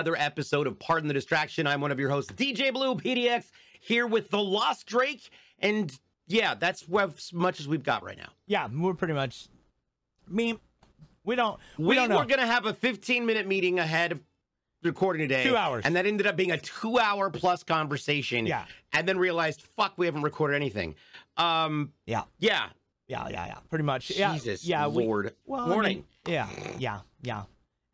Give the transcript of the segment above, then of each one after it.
another episode of Pardon the Distraction. I'm one of your hosts, DJ Blue PDX, here with the Lost Drake. And yeah, that's as much as we've got right now. Yeah, we're pretty much. I mean, we don't. We, We, don't know. were going to have a 15 minute meeting ahead of recording today. Two hours. And that ended up being a two hour plus conversation. Yeah. And then realized, fuck, we haven't recorded anything. Um, yeah, yeah. yeah, yeah, yeah. Pretty much. Yeah, Jesus yeah. we- Lord. well, I mean, Morning. yeah, yeah, yeah.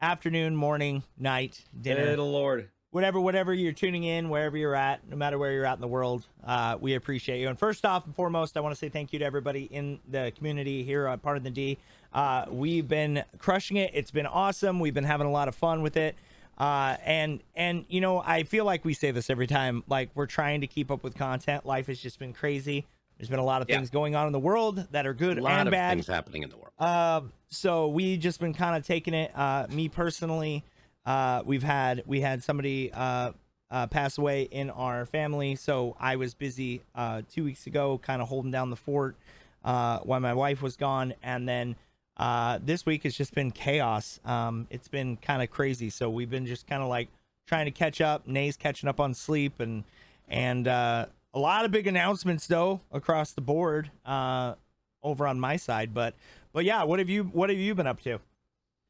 Afternoon, morning, night, dinner, Good Lord. whatever, whatever you're tuning in, wherever you're at, no matter where you're at in the world, uh, we appreciate you. And first off and foremost, I want to say thank you to everybody in the community here at Pardon the D. Uh, we've been crushing it. It's been awesome. We've been having a lot of fun with it. Uh, and and you know, I feel like we say this every time. Like we're trying to keep up with content. Life has just been crazy. There's been a lot of Yeah. things going on in the world that are good A lot and of bad. things happening in the world. Um, so we just been kind of taking it. Uh, me personally, uh, we've had we had somebody uh, uh, pass away in our family, so I was busy uh, two weeks ago, kind of holding down the fort uh, while my wife was gone, and then uh, this week has just been chaos. Um, it's been kind of crazy, so we've been just kind of like trying to catch up. Nay's catching up on sleep, and and uh, a lot of big announcements though across the board. Uh, over on my side, but but yeah, what have you what have you been up to?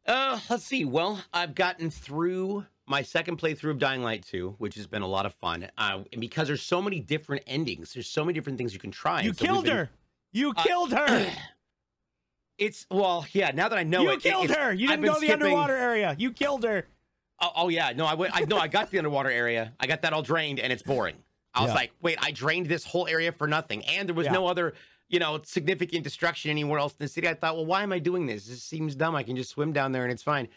Uh, let's see. Well, I've gotten through my second playthrough of Dying Light 2, which has been a lot of fun. Uh, and because there's so many different endings, there's so many different things you can try. You so killed been- her. You Uh, killed her. It's well, yeah. Now that I know you it, killed it's- her. You didn't go to the skipping- underwater area. You killed her. Oh, oh, yeah, no, I went. I no, I got the underwater area. I got that all drained, and it's boring. I was Yeah. like, wait, I drained this whole area for nothing, and there was Yeah. no other, you know, significant destruction anywhere else in the city. I thought, well, why am I doing this? This seems dumb. I can just swim down there, and it's fine.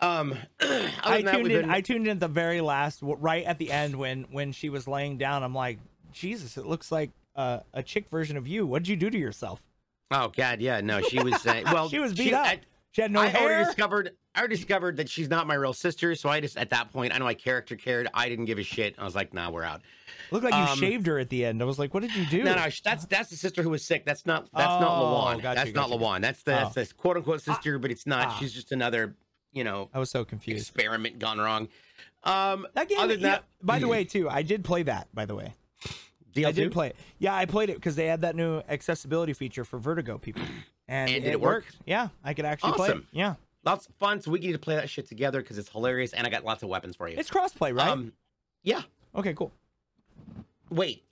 Um, I tuned in. been- I tuned in at the very last, right at the end when when she was laying down. I'm like, Jesus, it looks like uh, a chick version of you. What did you do to yourself? Oh God, yeah, no, she was. Uh, well, she was beat up. I, she had no I hair. already discovered. I already discovered that she's not my real sister. So I just, at that point, I know my character cared. I didn't give a shit. I was like, nah, we're out. Looked like you um, shaved her at the end. I was like, what did you do? No, no, that's that's the sister who was sick. That's not that's not Oh, Lawan. gotcha, that's not gotcha. Lawan. That's the, that's Oh. the quote unquote sister, but it's not. Ah. She's just another, you know, I was so confused. experiment gone wrong. Um, That game. other than yeah, that, by the way, too, I did play that. By the way, DL2? I did play it. Yeah, I played it because they had that new accessibility feature for Vertigo people, and, And did it work? worked. Yeah, I could actually play. It. Awesome. Yeah, Lots of fun. So we get to play that shit together because it's hilarious, and I got lots of weapons for you. it's crossplay, right? Um, yeah. okay, cool. Wait.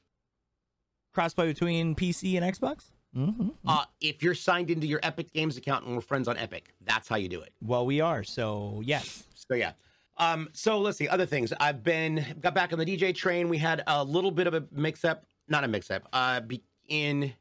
Crossplay between PC and Xbox. Mm-hmm. Uh, if you're signed into your Epic Games account and we're friends on Epic, that's how you do it. Well, we are. So yes. So yeah. Um, so let's see other things. I've been got back on the DJ train. We had a little bit of a mix up, not a mix up. Uh, be, in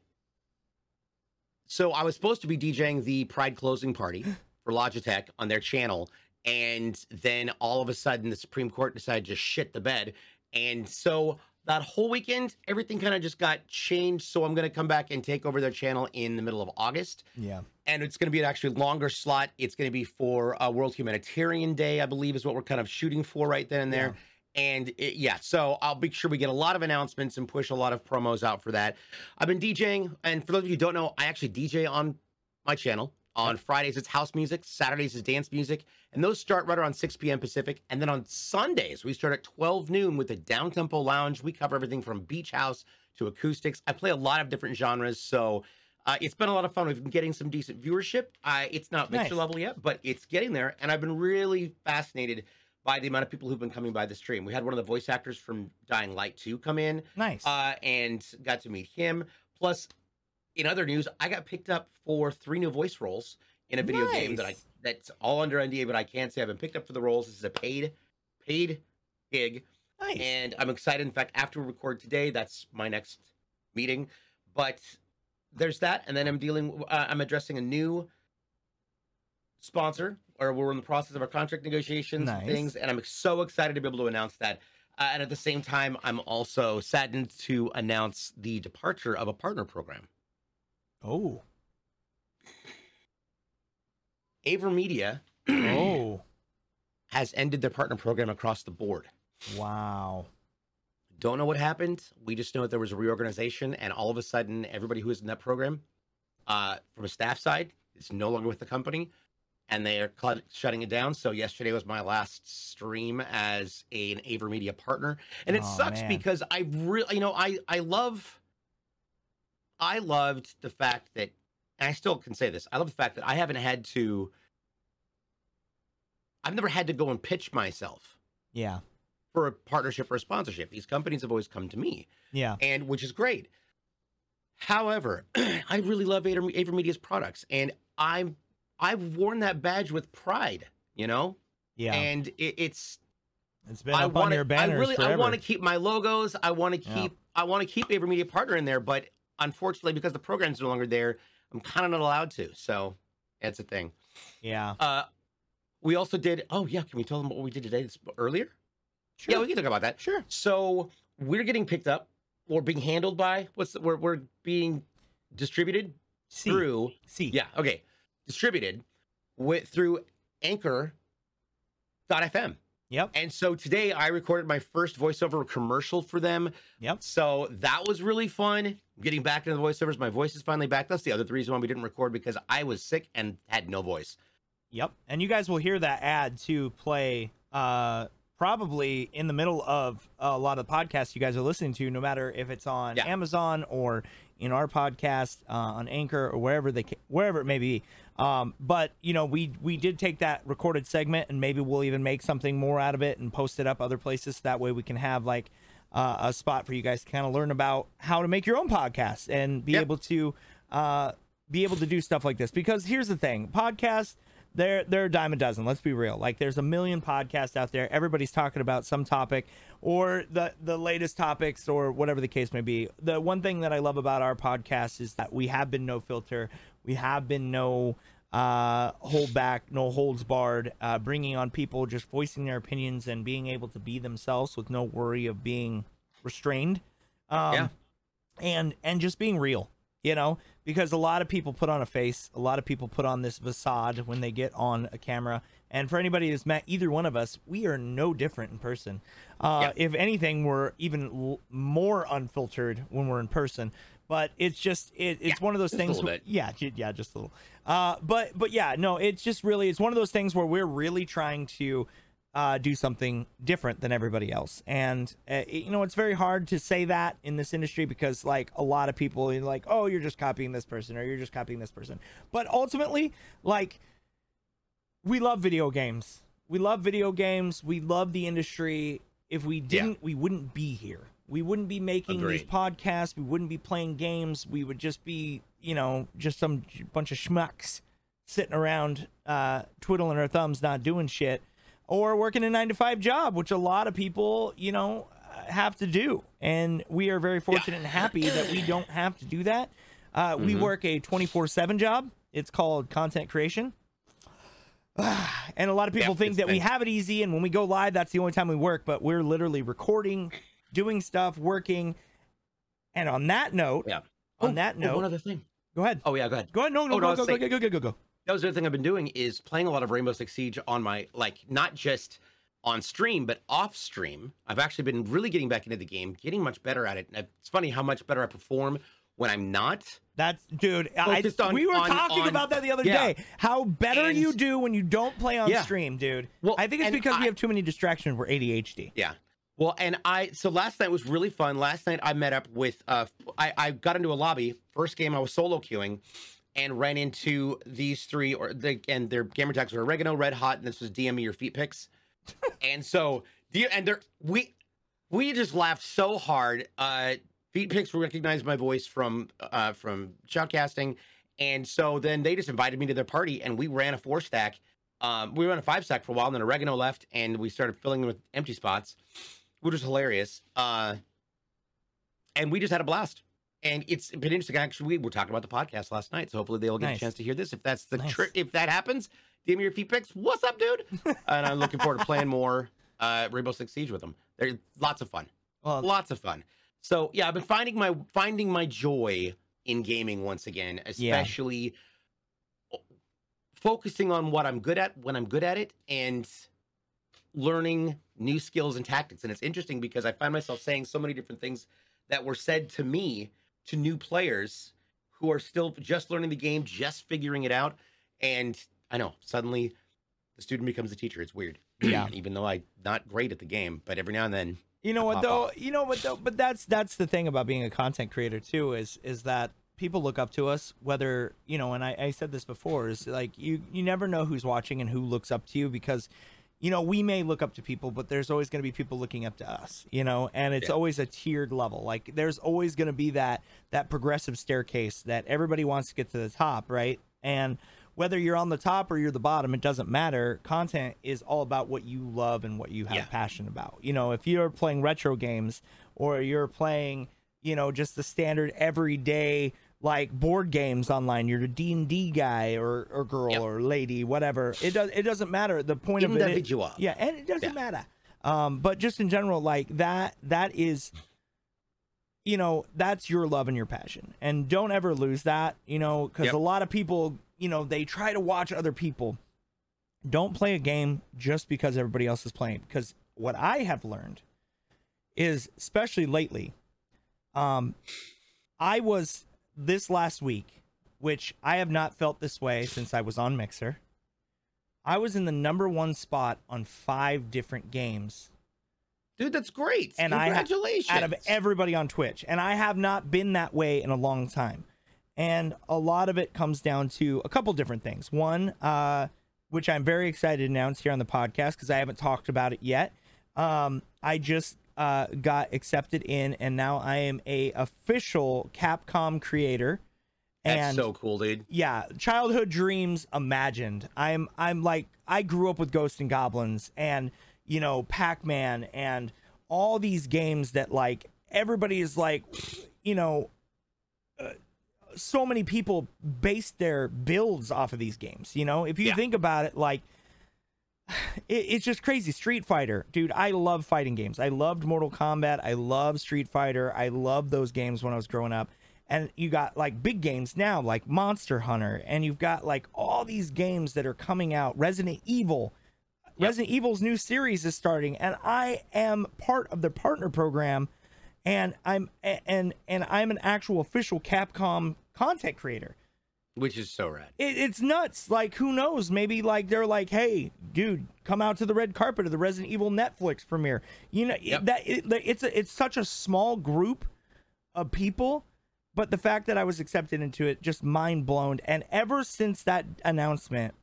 so I was supposed to be DJing the Pride closing party for Logitech on their channel, and then all of a sudden the Supreme Court decided to shit the bed, and so that whole weekend everything kind of just got changed. So I'm gonna come back and take over their channel in the middle of August Yeah. and it's going to be an actually longer slot. It's going to be for uh, World Humanitarian Day, I believe, is what we're kind of shooting for right then and there. And it, yeah, so I'll make sure we get a lot of announcements and push a lot of promos out for that. I've been DJing, and for those of you who don't know, I actually DJ on my channel. On Fridays, it's house music. Saturdays is dance music. And those start right around 6 p.m. Pacific. And then on Sundays, we start at 12 noon with the Down Tempo Lounge. We cover everything from beach house to acoustics. I play a lot of different genres. So uh, it's been a lot of fun. We've been getting some decent viewership. Uh, it's not Nice. mixer level yet, but it's getting there. And I've been really fascinated by the amount of people who've been coming by the stream. We had one of the voice actors from Dying Light 2 come in Nice. uh, and got to meet him. Plus, in other news, I got picked up for three new voice roles in a video game that I that's all under NDA, but I can't say I've been picked up for the roles. This is a paid paid gig, nice. and I'm excited. In fact, after we record today, that's my next meeting. But there's that, and then I'm dealing. Uh, I'm addressing a new sponsor, or we're in the process of our contract negotiations and Nice. things, and I'm so excited to be able to announce that. Uh, and at the same time, I'm also saddened to announce the departure of a partner program. oh. AverMedia Oh. has ended their partner program across the board. Wow. Don't know what happened. We just know that there was a reorganization, and all of a sudden, everybody who was in that program, uh, from a staff side, is no longer with the company. And they are cl- shutting it down. So yesterday was my last stream as a, an Aver Media partner, and it Oh, sucks man. because I really, you know, I I love, I loved the fact that, and I still can say this, I love the fact that I haven't had to, I've never had to go and pitch myself Yeah. for a partnership or a sponsorship. These companies have always come to me Yeah. and which is great. However, I really love Aver, Aver Media's products, and I'm I've worn that badge with pride, you know, Yeah. and it, it's it's been I up want on your banners I really I want to keep my logos. I want to Yeah. keep I want to keep Aver Media partner in there, but unfortunately, because the program's no longer there, I'm kind of not allowed to. So that's a thing. Yeah. Uh, we also did. Oh yeah, can we tell them what we did today this, earlier? Sure. Yeah, we can talk about that. Sure. So we're getting picked up. We're being handled by what's the, we're we're being distributed C. through. C. Yeah, okay, distributed with through Anchor.fm. Yep. And so today I recorded my first voiceover commercial for them. Yep. So that was really fun. Getting back into the voiceovers, my voice is finally back. That's the other reason why we didn't record because I was sick and had no voice. Yep. And you guys will hear that ad to play uh probably in the middle of a lot of the podcasts you guys are listening to, no matter if it's on Yeah. Amazon or in our podcast uh, on Anchor or wherever they wherever it may be. Um, but you know, we we did take that recorded segment and maybe we'll even make something more out of it and post it up other places. That way we can have like uh, a spot for you guys to kind of learn about how to make your own podcast and be Yep. able to uh, be able to do stuff like this. Because here's the thing, podcasts they're they're a dime a dozen. Let's be real. Like there's a million podcasts out there. Everybody's talking about some topic or the the latest topics or whatever the case may be. The one thing that I love about our podcast is that we have been no filter. We have been no uh hold back, no holds barred, uh bringing on people just voicing their opinions and being able to be themselves with no worry of being restrained. Um Yeah. and and just being real you know because a lot of people put on a face a lot of people put on this facade when they get on a camera and for anybody who's met either one of us we are no different in person uh, Yeah. if anything we're even l- more unfiltered when we're in person but it's just it, it's Yeah, one of those things little where- bit. yeah yeah just a little uh but but yeah no it's just really it's one of those things where we're really trying to uh, do something different than everybody else. And uh, you know, it's very hard to say that in this industry because, like, a lot of people are like, "Oh, you're just copying this person," or "You're just copying this person." But ultimately, like, we love video games. We love video games. We love the industry. If we didn't, we wouldn't be here. We wouldn't be making these podcasts. We wouldn't be playing games. We would just be, you know, just some bunch of schmucks sitting around uh, twiddling our thumbs, not doing shit, or working a nine to five job, which a lot of people, you know, uh, have to do. And we are very fortunate and happy that we don't have to do that. Uh, We Mhm. work a 24 7 job. It's called content creation. and a lot of people Yeah, think that we have it easy. And when we go live, that's the only time we work. But we're literally recording, doing stuff, working. And on that note, Yeah. on Oh, that oh, note, one other thing. go ahead. Oh yeah, go ahead. Go ahead. No, no, Oh, no, go, I was go, go, saying- go, go, go, go, go. That was the other thing I've been doing is playing a lot of Rainbow Six Siege on my like not just on stream but off stream. I've actually been really getting back into the game, getting much better at it. And it's funny how much better I perform when I'm not. That's dude. I, on- we were on- talking on- about that the other yeah. day. How better And- you do when you don't play on Yeah. stream, dude. Well, I think it's and because we have too many distractions. We're ADHD. Yeah. Well, and I so last night was really fun. Last night I met up with uh I, I got into a lobby. First game I was solo queuing and ran into these three or the and their gamer tags were oregano, red hot, and this was DM me your feet pics. and so and they're we we just laughed so hard. Uh feet pics recognized my voice from uh from shoutcasting. And so then they just invited me to their party and we ran a four stack. Um, we ran a five stack for a while, and then oregano left, and we started filling them with empty spots, which was hilarious. Uh, and we just had a blast. And it's been interesting. Actually, we were talking about the podcast last night, so hopefully they'll get Nice. a chance to hear this. If that's the Nice. tri- if that happens, give me your feet pics. What's up, dude? and I'm looking forward to playing more uh, Rainbow Six Siege with them. They're lots of fun, Well, lots of fun. So yeah, I've been finding my finding my joy in gaming once again, especially focusing on what I'm good at when I'm good at it and learning new skills and tactics. And it's interesting because I find myself saying so many different things that were said to me to new players who are still just learning the game, just figuring it out. And I know. Suddenly, the student becomes a teacher. It's weird. Yeah. Even though I'm not great at the game, but every now and then, You know what pop though? off. You know what though? But that's that's the thing about being a content creator too is is that people look up to us whether you know and I, I said this before is like you you never know who's watching and who looks up to you because you know we may look up to people but there's always going to be people looking up to us you know? And it's Yeah. always a tiered level. Like there's always going to be that that progressive staircase that everybody wants to get to the top right? And whether you're on the top or you're the bottom it doesn't matter. Content is all about what you love and what you have Yeah. passion about. You know if you're playing retro games or you're playing you know just the standard everyday like board games online you're a d&d guy or, or girl Yep. or lady whatever it does it doesn't matter the point of it individual. yeah and it doesn't Yeah. matter um but just in general like that that is you know that's your love and your passion and don't ever lose that you know because Yep. a lot of people you know they try to watch other people don't play a game just because everybody else is playing because what i have learned is especially lately um i was this last week which i have not felt this way since i was on mixer i was in the number one spot on five different games dude, that's great. And I ha- congratulations. out of everybody on Twitch. And I have not been that way in a long time. And a lot of it comes down to a couple different things. One, uh, which I'm very excited to announce here on the podcast because I haven't talked about it yet. Um, I just uh, got accepted in, and now I am a official Capcom creator. that's and so cool, dude. yeah childhood dreams imagined i'm i'm like i grew up with ghosts and goblins and you know pac-man and all these games that like everybody is like you know uh, so many people base their builds off of these games you know if you Yeah. think about it like it's just crazy. Street fighter dude i love fighting games. I loved mortal kombat. I love street fighter. I loved those games when i was growing up. And you got like big games now like monster hunter. And you've got like all these games that are coming out. Resident evil. Resident evil's new series is starting. And i am part of the partner program. And i'm and and i'm an actual official capcom content creator Which is so rad. it, it's nuts. Like, who knows? Maybe like they're like, "Hey, dude, come out to the red carpet of the Resident Evil Netflix premiere." You know Yep. that it, it's a, it's such a small group of people, but the fact that I was accepted into it just mind blown. And ever since that announcement,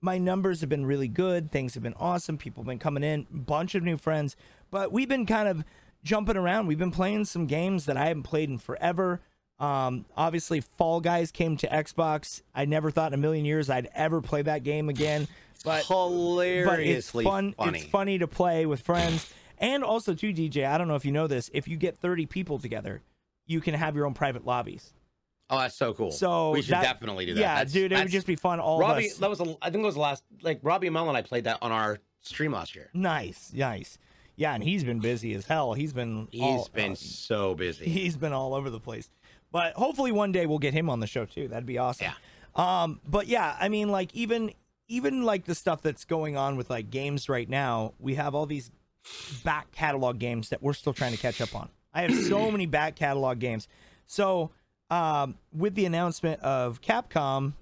my numbers have been really good. Things have been awesome. People have been coming in, bunch of new friends. But we've been kind of jumping around. We've been playing some games that I haven't played in forever. Um, obviously, Fall Guys came to Xbox. I never thought in a million years I'd ever play that game again. But but it's fun. funny. It's funny to play with friends, and also too, DJ. I don't know if you know this. If you get thirty people together, you can have your own private lobbies. Oh, that's so cool. So we should that- definitely do that. Yeah, That's- dude, it would just be fun. All Robbie. of us. That was a, I think it was the last. Like Robbie Mel and I played that on our stream last year. Nice, nice. Yeah, and he's been busy as hell. He's been He's all, been uh, so busy. he's been all over the place. But hopefully one day we'll get him on the show too. That'd be awesome. Um, but yeah, I mean, like even even like the stuff that's going on with like games right now, we have all these back catalog games that we're still trying to catch up on. I have so many back catalog games. So um, with the announcement of Capcom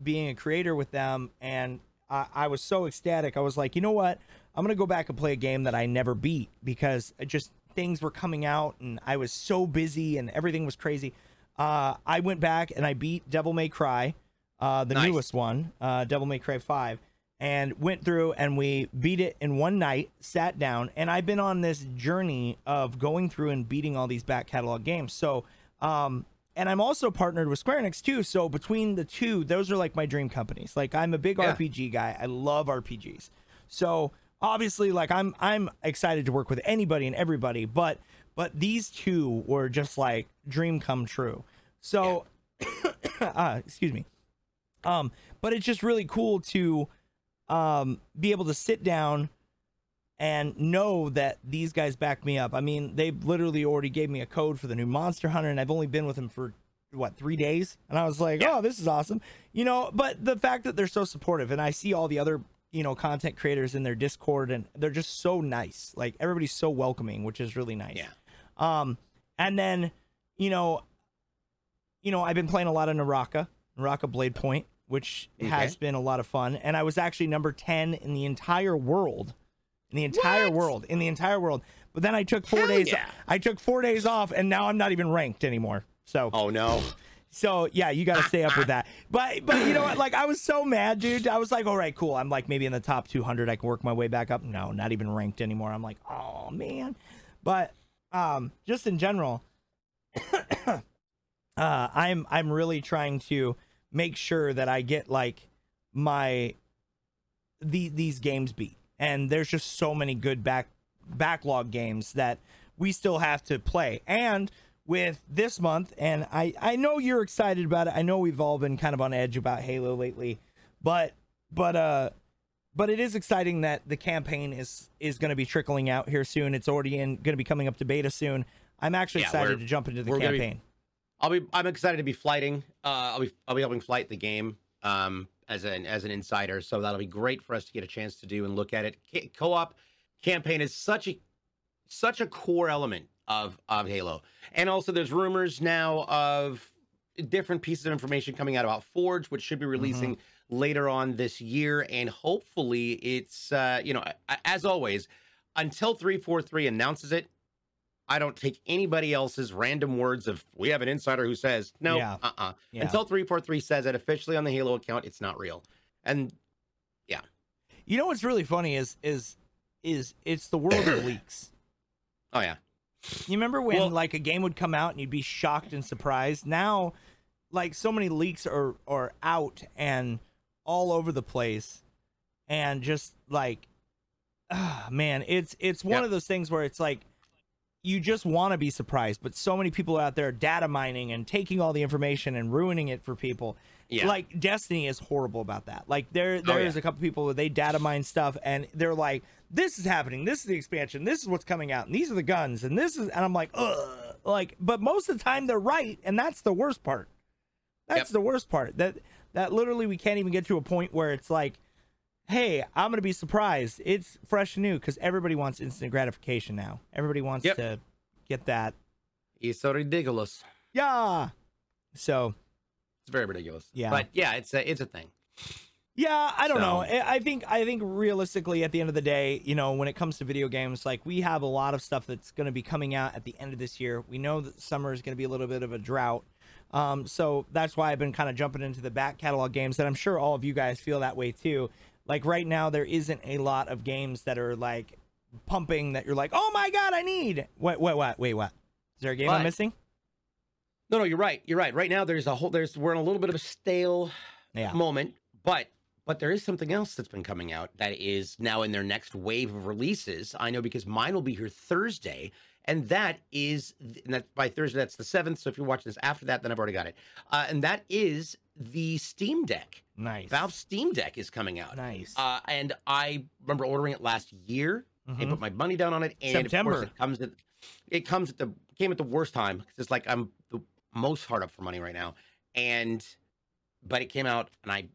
being a creator with them, and I, I was so ecstatic. I was like, you know what? I'm gonna go back and play a game that I never beat because it just things were coming out, and I was so busy, and everything was crazy. Uh, I went back and I beat Devil May Cry, uh, the Nice. newest one, uh, Devil May Cry Five, and went through and we beat it in one night. Sat down, and I've been on this journey of going through and beating all these back catalog games. So, um, and I'm also partnered with Square Enix too. So between the two, those are like my dream companies. Like I'm a big Yeah. RPG guy. I love RPGs. So obviously, like I'm I'm excited to work with anybody and everybody, but but these two were just like dream come true. So, uh, excuse me. Um, but it's just really cool to um be able to sit down and know that these guys back me up. I mean, they literally already gave me a code for the new Monster Hunter, and I've only been with them for what three days, and I was like, Yeah. oh, this is awesome, you know. But the fact that they're so supportive, and I see all the other you know content creators in their Discord, and they're just so nice. Like everybody's so welcoming, which is really nice. Yeah. Um, and then you know, you know, I've been playing a lot of Naraka, Naraka Blade Point, which has been a lot of fun. And I was actually number 10 in the entire world. In the entire What? world. In the entire world. But then I took four Hell days yeah. I took four days off and now I'm not even ranked anymore. So Oh no. so yeah, you gotta stay up with that. But but you know what? Like I was so mad, dude. I was like, all right, cool. I'm like maybe in the top 200. I can work my way back up. No, not even ranked anymore. I'm like, oh man. But um, just in general, uh, I'm I'm really trying to make sure that I get like my the these games beat. And there's just so many good back backlog games that we still have to play. And with this month, and I I know you're excited about it. I know we've all been kind of on edge about Halo lately, but but uh but it is exciting that the campaign is is going to be trickling out here soon. It's already in going to be coming up to beta soon. I'm actually Yeah, excited to jump into the we're be- campaign. I'll be I'm excited to be flighting. Uh, I'll be I'll be helping flight the game um, as an as an insider, so that'll be great for us to get a chance to do and look at it. Co-op campaign is such a such a core element of of Halo, and also there's rumors now of different pieces of information coming out about Forge, which should be releasing later on this year, and hopefully it's uh, you know as always until three four three announces it. I don't take anybody else's random words of we have an insider who says no, Yeah. uh-uh. Yeah. Until 343 says it officially on the Halo account, it's not real. And yeah, You know what's really funny is is is it's the world of leaks. oh yeah. You remember when Well- like a game would come out and you'd be shocked and surprised? Now, like so many leaks are are out and all over the place, and just like, man, it's it's one Yep. of those things where it's like you just want to be surprised, but so many people out there data mining and taking all the information and ruining it for people. Yeah. Like Destiny is horrible about that. Like there oh, there Oh, is yeah. a couple people where they data mine stuff and they're like, this is happening, this is the expansion, this is what's coming out, and these are the guns, and this is and I'm like, ugh. Like, but most of the time they're right, and that's the worst part. That's Yep. the worst part. That that literally we can't even get to a point where it's like, hey, I'm gonna be surprised. It's fresh and new because everybody wants instant gratification now. Everybody wants Yep. to get that. It's so ridiculous. Yeah. So It's very ridiculous. Yeah. But yeah, it's a it's a thing. Yeah, I don't know. So- I I think I think realistically, at the end of the day, you know, when it comes to video games, like we have a lot of stuff that's going to be coming out at the end of this year. We know that summer is going to be a little bit of a drought, um, so that's why I've been kind of jumping into the back catalog games. And I'm sure all of you guys feel that way too. Like right now, there isn't a lot of games that are like pumping that you're like, oh my god, I need. Wait, wait, what? Wait, what? Is there a game I'm missing? No, no, you're right. You're right. Right now there's a whole there's we're in a little bit of a stale Yeah. moment, but but there is something else that's been coming out that is now in their next wave of releases. I know because mine will be here Thursday, and that is and that by Thursday that's the seventh. So if you're watching this after that, then I've already got it. Uh, and that is the Steam Deck. Nice. Valve Steam Deck is coming out. Nice. Uh, and I remember ordering it last year and Mhm. put my money down on it. And of September. course, it comes at it comes at the came at the worst time because it's like I'm the most hard up for money right now. And but it came out and I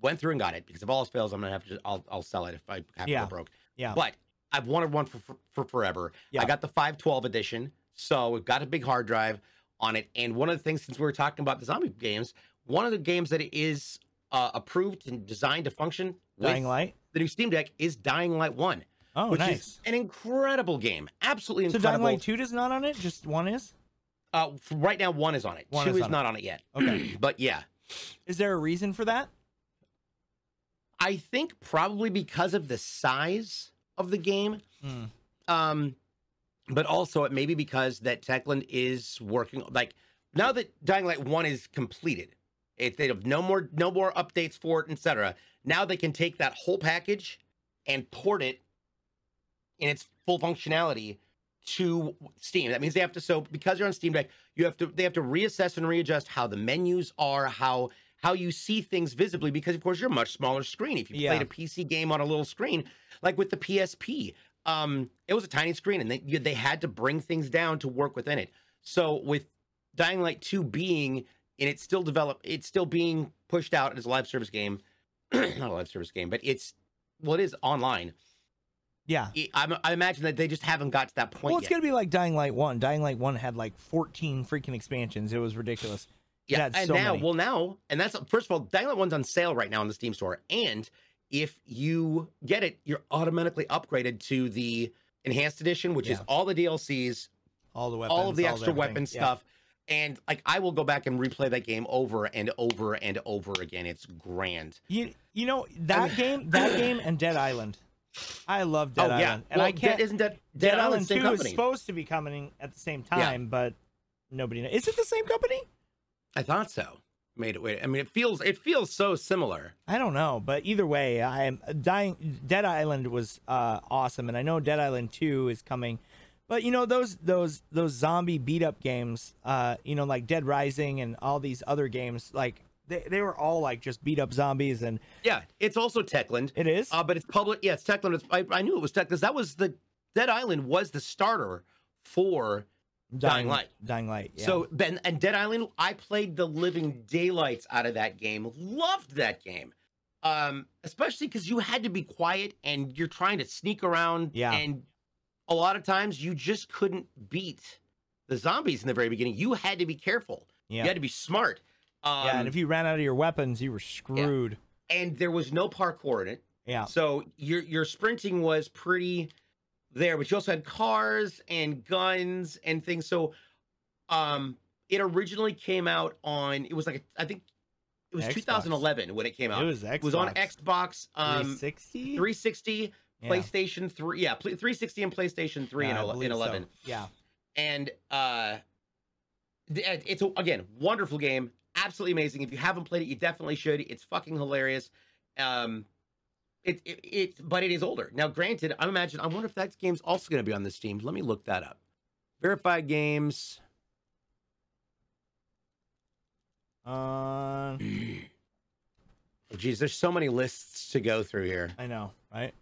went through and got it because if all else fails, I'm gonna have to I'll I'll sell it if I have to Yeah. go broke. yeah. But I've wanted one for for, for forever. Yeah. I got the 512 edition, so we've got a big hard drive on it. And one of the things, since we were talking about the zombie games, one of the games that is uh, approved and designed to function Dying Light. the new Steam Deck is Dying Light One, Oh, which nice. is an incredible game. Absolutely incredible. So Dying. Light Two is not on it. Just one is. uh, right now, one is on it. One Two is is, on it. not on it yet. Okay. but yeah, Is there a reason for that? I think probably because of the size of the game. Hmm. Um, but also it may be because that Techland is working like now that Dying Light One is completed, it they have no more no more updates for it, etc. Now they can take that whole package and port it in its full functionality to Steam. That means they have to so because you're on Steam Deck, you have to they have to reassess and readjust how the menus are, how how you see things visibly because of course you're a much smaller screen. If you Yeah. played a PC game on a little screen, like with the PSP, um, it was a tiny screen and they they had to bring things down to work within it. So with Dying Light 2 being and it's still develop it's still being pushed out as a live service game. not a live service game, but it's well, it is online. Yeah. I, I'm- I imagine that they just haven't got to that point Well, it's yet. gonna be like Dying Light One. Dying Light One had like 14 freaking expansions. It was ridiculous. Yeah, and so now, many. well, now, and that's first of all, Light One's on sale right now in the Steam store, and if you get it, you're automatically upgraded to the enhanced edition, which is all the DLCs, all the weapons, all of the all extra weapon Yeah. stuff, and like I will go back and replay that game over and over and over again. It's grand. You you know that mean- game, that game, and Dead Island. I love Dead oh yeah, Island, and well, I can't. Dead, isn't that Dead, Dead, Island Island Two is supposed to be coming at the same Yeah. time, but nobody knows. Is it the same company? I thought so. Made it. Wait, I mean, it feels it feels so similar. I don't know, but either way, I am dying. Dead Island was uh, awesome, and I know Dead Island Two is coming. But you know those those those zombie beat up games, uh, you know, like Dead Rising and all these other games, like they, they were all like just beat up zombies, and Yeah, it's also Techland. it is. Uh, but it's public. Yeah, it's Techland. It's, I, I knew it was Tech because that was the Dead Island was the starter for Dying Light. Dying Light. Yeah. So Ben and Dead Island. I played the living daylights out of that game. Loved that game, um, especially because you had to be quiet and you're trying to sneak around. Yeah. and a lot of times you just couldn't beat the zombies in the very beginning. You had to be careful. yeah, You had to be smart. Um, yeah, and if you ran out of your weapons, you were screwed. and there was no parkour in it. Yeah, So your your sprinting was pretty there, but you also had cars and guns and things. So um it originally came out on it was like a, I think it was Xbox. 2011 when it came out. it was Xbox. It was on Xbox um 360. 360, Yeah. PlayStation 3, yeah, 360 and PlayStation 3 Yeah, in, I ele- believe in so. 11. Yeah, And uh uh, it's a, again wonderful game, absolutely amazing. If you haven't played it, you definitely should. It's fucking hilarious. Um, it it, it but it is older now. Granted, I imagine I wonder if that game's also going to be on this Steam. Let me look that up. Verified games. uh, Oh, geez, there's so many lists to go through here. I know, right?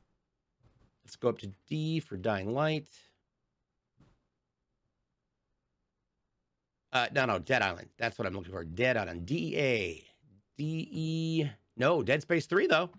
Let's go up to D for Dying Light. Uh, no, no, Dead Island. That's what I'm looking for. Dead Island. D A D E. No, Dead Space Three though.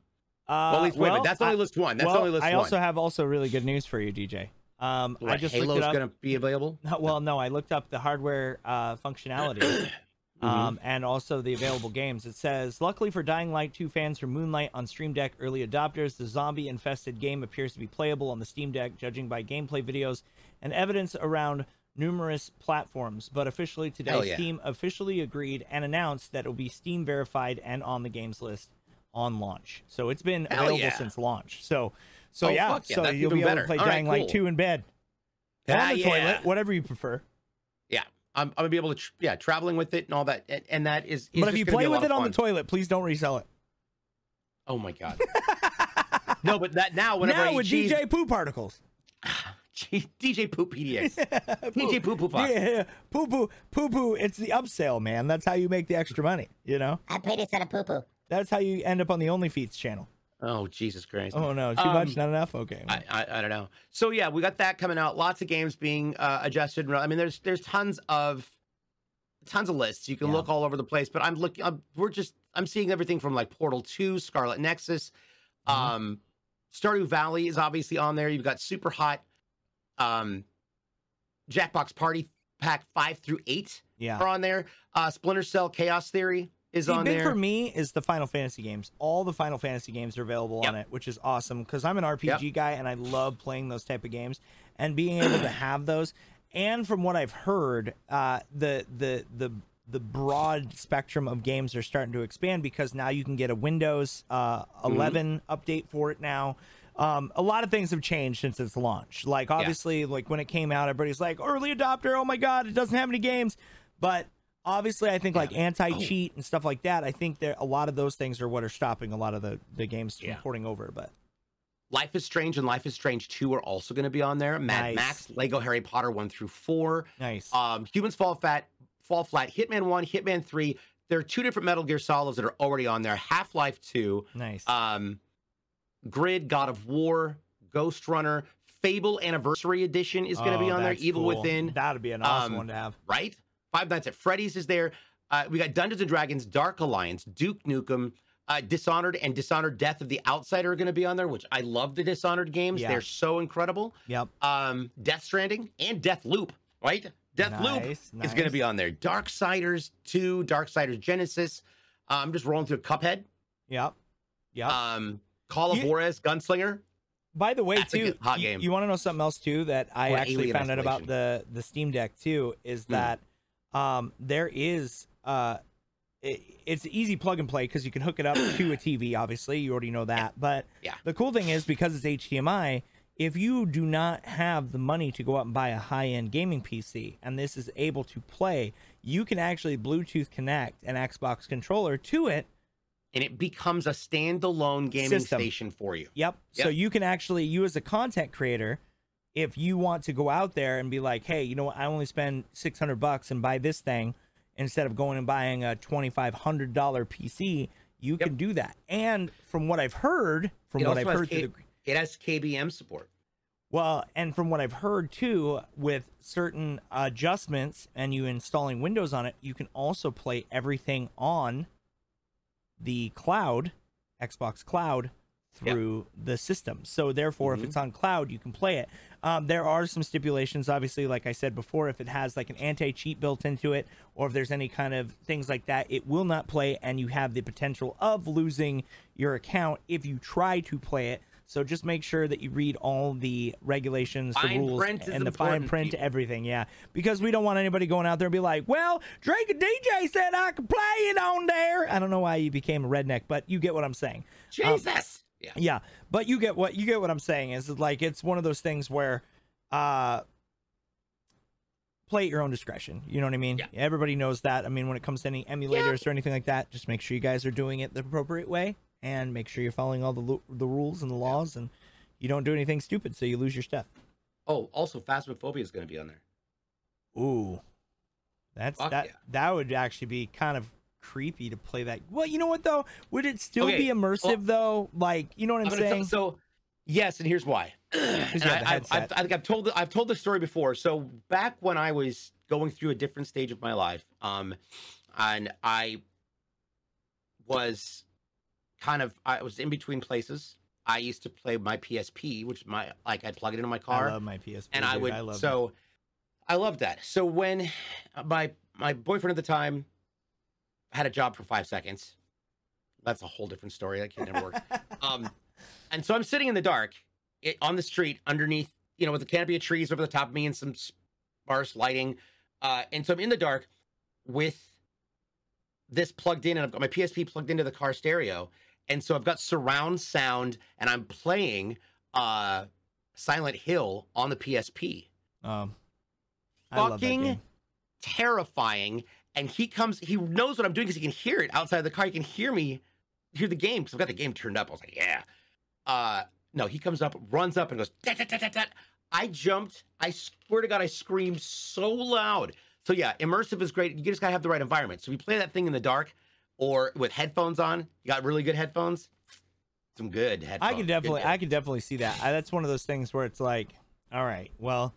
Uh, well, at least wait a minute. That's only I, list one. That's well, only list I one. I also have also really good news for you, DJ. Um, I just Halo's looked it up. going to be available. No, well, no, I looked up the hardware uh, functionality Mm-hmm. um, and also the available games. It says, luckily for Dying Light 2 fans from Moonlight on Steam Deck early adopters, the zombie infested game appears to be playable on the Steam Deck, judging by gameplay videos and evidence around numerous platforms. But officially today, yeah. Steam officially agreed and announced that it will be Steam verified and on the games list on launch. So it's been Hell available yeah. since launch. So, so Oh, yeah, yeah, so that's you'll be able better. to play All right, Dying Light cool. 2 in bed. Or Ah, on the yeah. toilet, whatever you prefer. I'm, I'm gonna be able to, tr- yeah, traveling with it and all that, and, and that is. is But if you play with it on the toilet, please don't resell it. oh my god. no, but that now whenever now I with cheese, DJ poo particles. DJ Poop PDX, DJ Poop Poop. Fox. Yeah, poo poo poo poo. It's the upsell, man. That's how you make the extra money. You know, I played this at a poo poo. That's how you end up on the Only Feats channel. Oh Jesus Christ. Oh no, too Um, much, not enough. Okay. I, I I don't know. So yeah, we got that coming out. Lots of games being uh, adjusted. I mean, there's there's tons of tons of lists. You can Yeah. look all over the place. But I'm looking. I'm, we're just I'm seeing everything from like Portal Two, Scarlet Nexus, Mhm. um, Stardew Valley is obviously on there. You've got Super Hot, um, Jackbox Party Pack five through eight yeah. are on there. Uh, Splinter Cell Chaos Theory is See, on big there. for me is the Final Fantasy games. All the Final Fantasy games are available on it, which is awesome because I'm an RPG guy and I love playing those type of games and being able to have those. And from what I've heard, uh, the the the the broad spectrum of games are starting to expand because now you can get a Windows uh, 11 update for it now. Um, a lot of things have changed since its launch. Like obviously, like when it came out, everybody's like early adopter. Oh my god, it doesn't have any games. But obviously, I think like anti cheat and stuff like that. I think there a lot of those things are what are stopping a lot of the the games from Yeah. porting over. But Life is Strange and Life is Strange 2 are also going to be on there. Mad Nice. Max, Lego Harry Potter 1 through 4. nice. Um, Humans Fall Fat, Fall Flat, Hitman 1, Hitman 3. There are two different Metal Gear Solids that are already on there. Half Life 2, nice. um, Grid, God of War, Ghost Runner, Fable Anniversary Edition is going to be Oh, on there. Evil cool. Within, That'd be an awesome Um, one to have. right? Five Nights at Freddy's is there. Uh, we got Dungeons and Dragons, Dark Alliance, Duke Nukem, uh, Dishonored, and Dishonored Death of the Outsider are going to be on there, which I love the Dishonored games. Yeah. They're so incredible. Yep. Um, Death Stranding and Death Loop, right? Deathloop Nice, is going to be on there. Darksiders 2, Darksiders Genesis. Uh, I'm just rolling through Cuphead. Yep. Yep. Um, Call of You- Juarez Gunslinger. By the way, that's too, hot you, game. want to know something else too that I Or actually found out about the the Steam Deck too is Hmm. that um there is uh it, it's easy plug and play because you can hook it up to a TV. Obviously, you already know that. But Yeah. the cool thing is because it's HDMI. If you do not have the money to go out and buy a high end gaming PC and this is able to play, you can actually Bluetooth connect an Xbox controller to it And it becomes a standalone gaming System. station for you. Yep. So you can actually, you as a content creator, if you want to go out there and be like, hey, you know what, I only spend six hundred bucks and buy this thing instead of going and buying a twenty five hundred dollar PC, you Yep. can do that. And from what I've heard, from It what I've heard, K- the, it has KBM support. well, and from what I've heard too, with certain adjustments and you installing Windows on it, you can also play everything on the cloud, Xbox Cloud, Through the system. So therefore, Mhm. if it's on cloud, you can play it. Um, there are some stipulations, obviously, like I said before, if it has like an anti-cheat built into it, or if there's any kind of things like that, it will not play, and you have the potential of losing your account if you try to play it. So just make sure that you read all the regulations, the Fine rules, print and the fine print, people. everything. Yeah, because we don't want anybody going out there and be like, "Well, Drake and DJ said I could play it on there." I don't know why you became a redneck, but you get what I'm saying. Um, Jesus. Yeah. Yeah, but you get what you get what I'm saying is like it's one of those things where uh play at your own discretion. You know what I mean? Yeah. Everybody knows that. I mean, when it comes to any emulators or anything like that, just make sure you guys are doing it the appropriate way and make sure you're following all the lu- the rules and the laws and you don't do anything stupid so you lose your stuff. Oh, also, Phasmophobia is going to be on there. Ooh. That's Fuck that yeah. that would actually be kind of creepy to play that. Well, you know what though? Would it still Okay, be immersive though? Like, you know what I'm, I'm saying? so yes, and here's why. And you have the I, I've. I've, I think I've told I've told the story before. So back when I was going through a different stage of my life, um, and I was kind of I was in between places. I used to play my PSP, which my like I'd plug it into my car. I love my PSP. and I would I love so I love that. So when my my boyfriend at the time had a job for five seconds, that's a whole different story. That can't never work. um, and so I'm sitting in the dark it, on the street underneath, you know, with a canopy of trees over the top of me and some sparse lighting. Uh, and so I'm in the dark with this plugged in, and I've got my PSP plugged into the car stereo. And so I've got surround sound, and I'm playing uh, Silent Hill on the PSP. Um, I love that Fucking game. terrifying. And he comes, he knows what I'm doing because he can hear it outside of the car. He can hear me, hear the game because I've got the game turned up. I was like, yeah. Uh, no, he comes up, runs up, and goes, "Dat, dat, dat, dat, dat." I jumped. I swear to God, I screamed so loud. So yeah, immersive is great. You just gotta have the right environment. So if you play that thing in the dark or with headphones on, you got really good headphones. Some good headphones. I can definitely. I can definitely see that. I, that's one of those things where it's like, all right, well,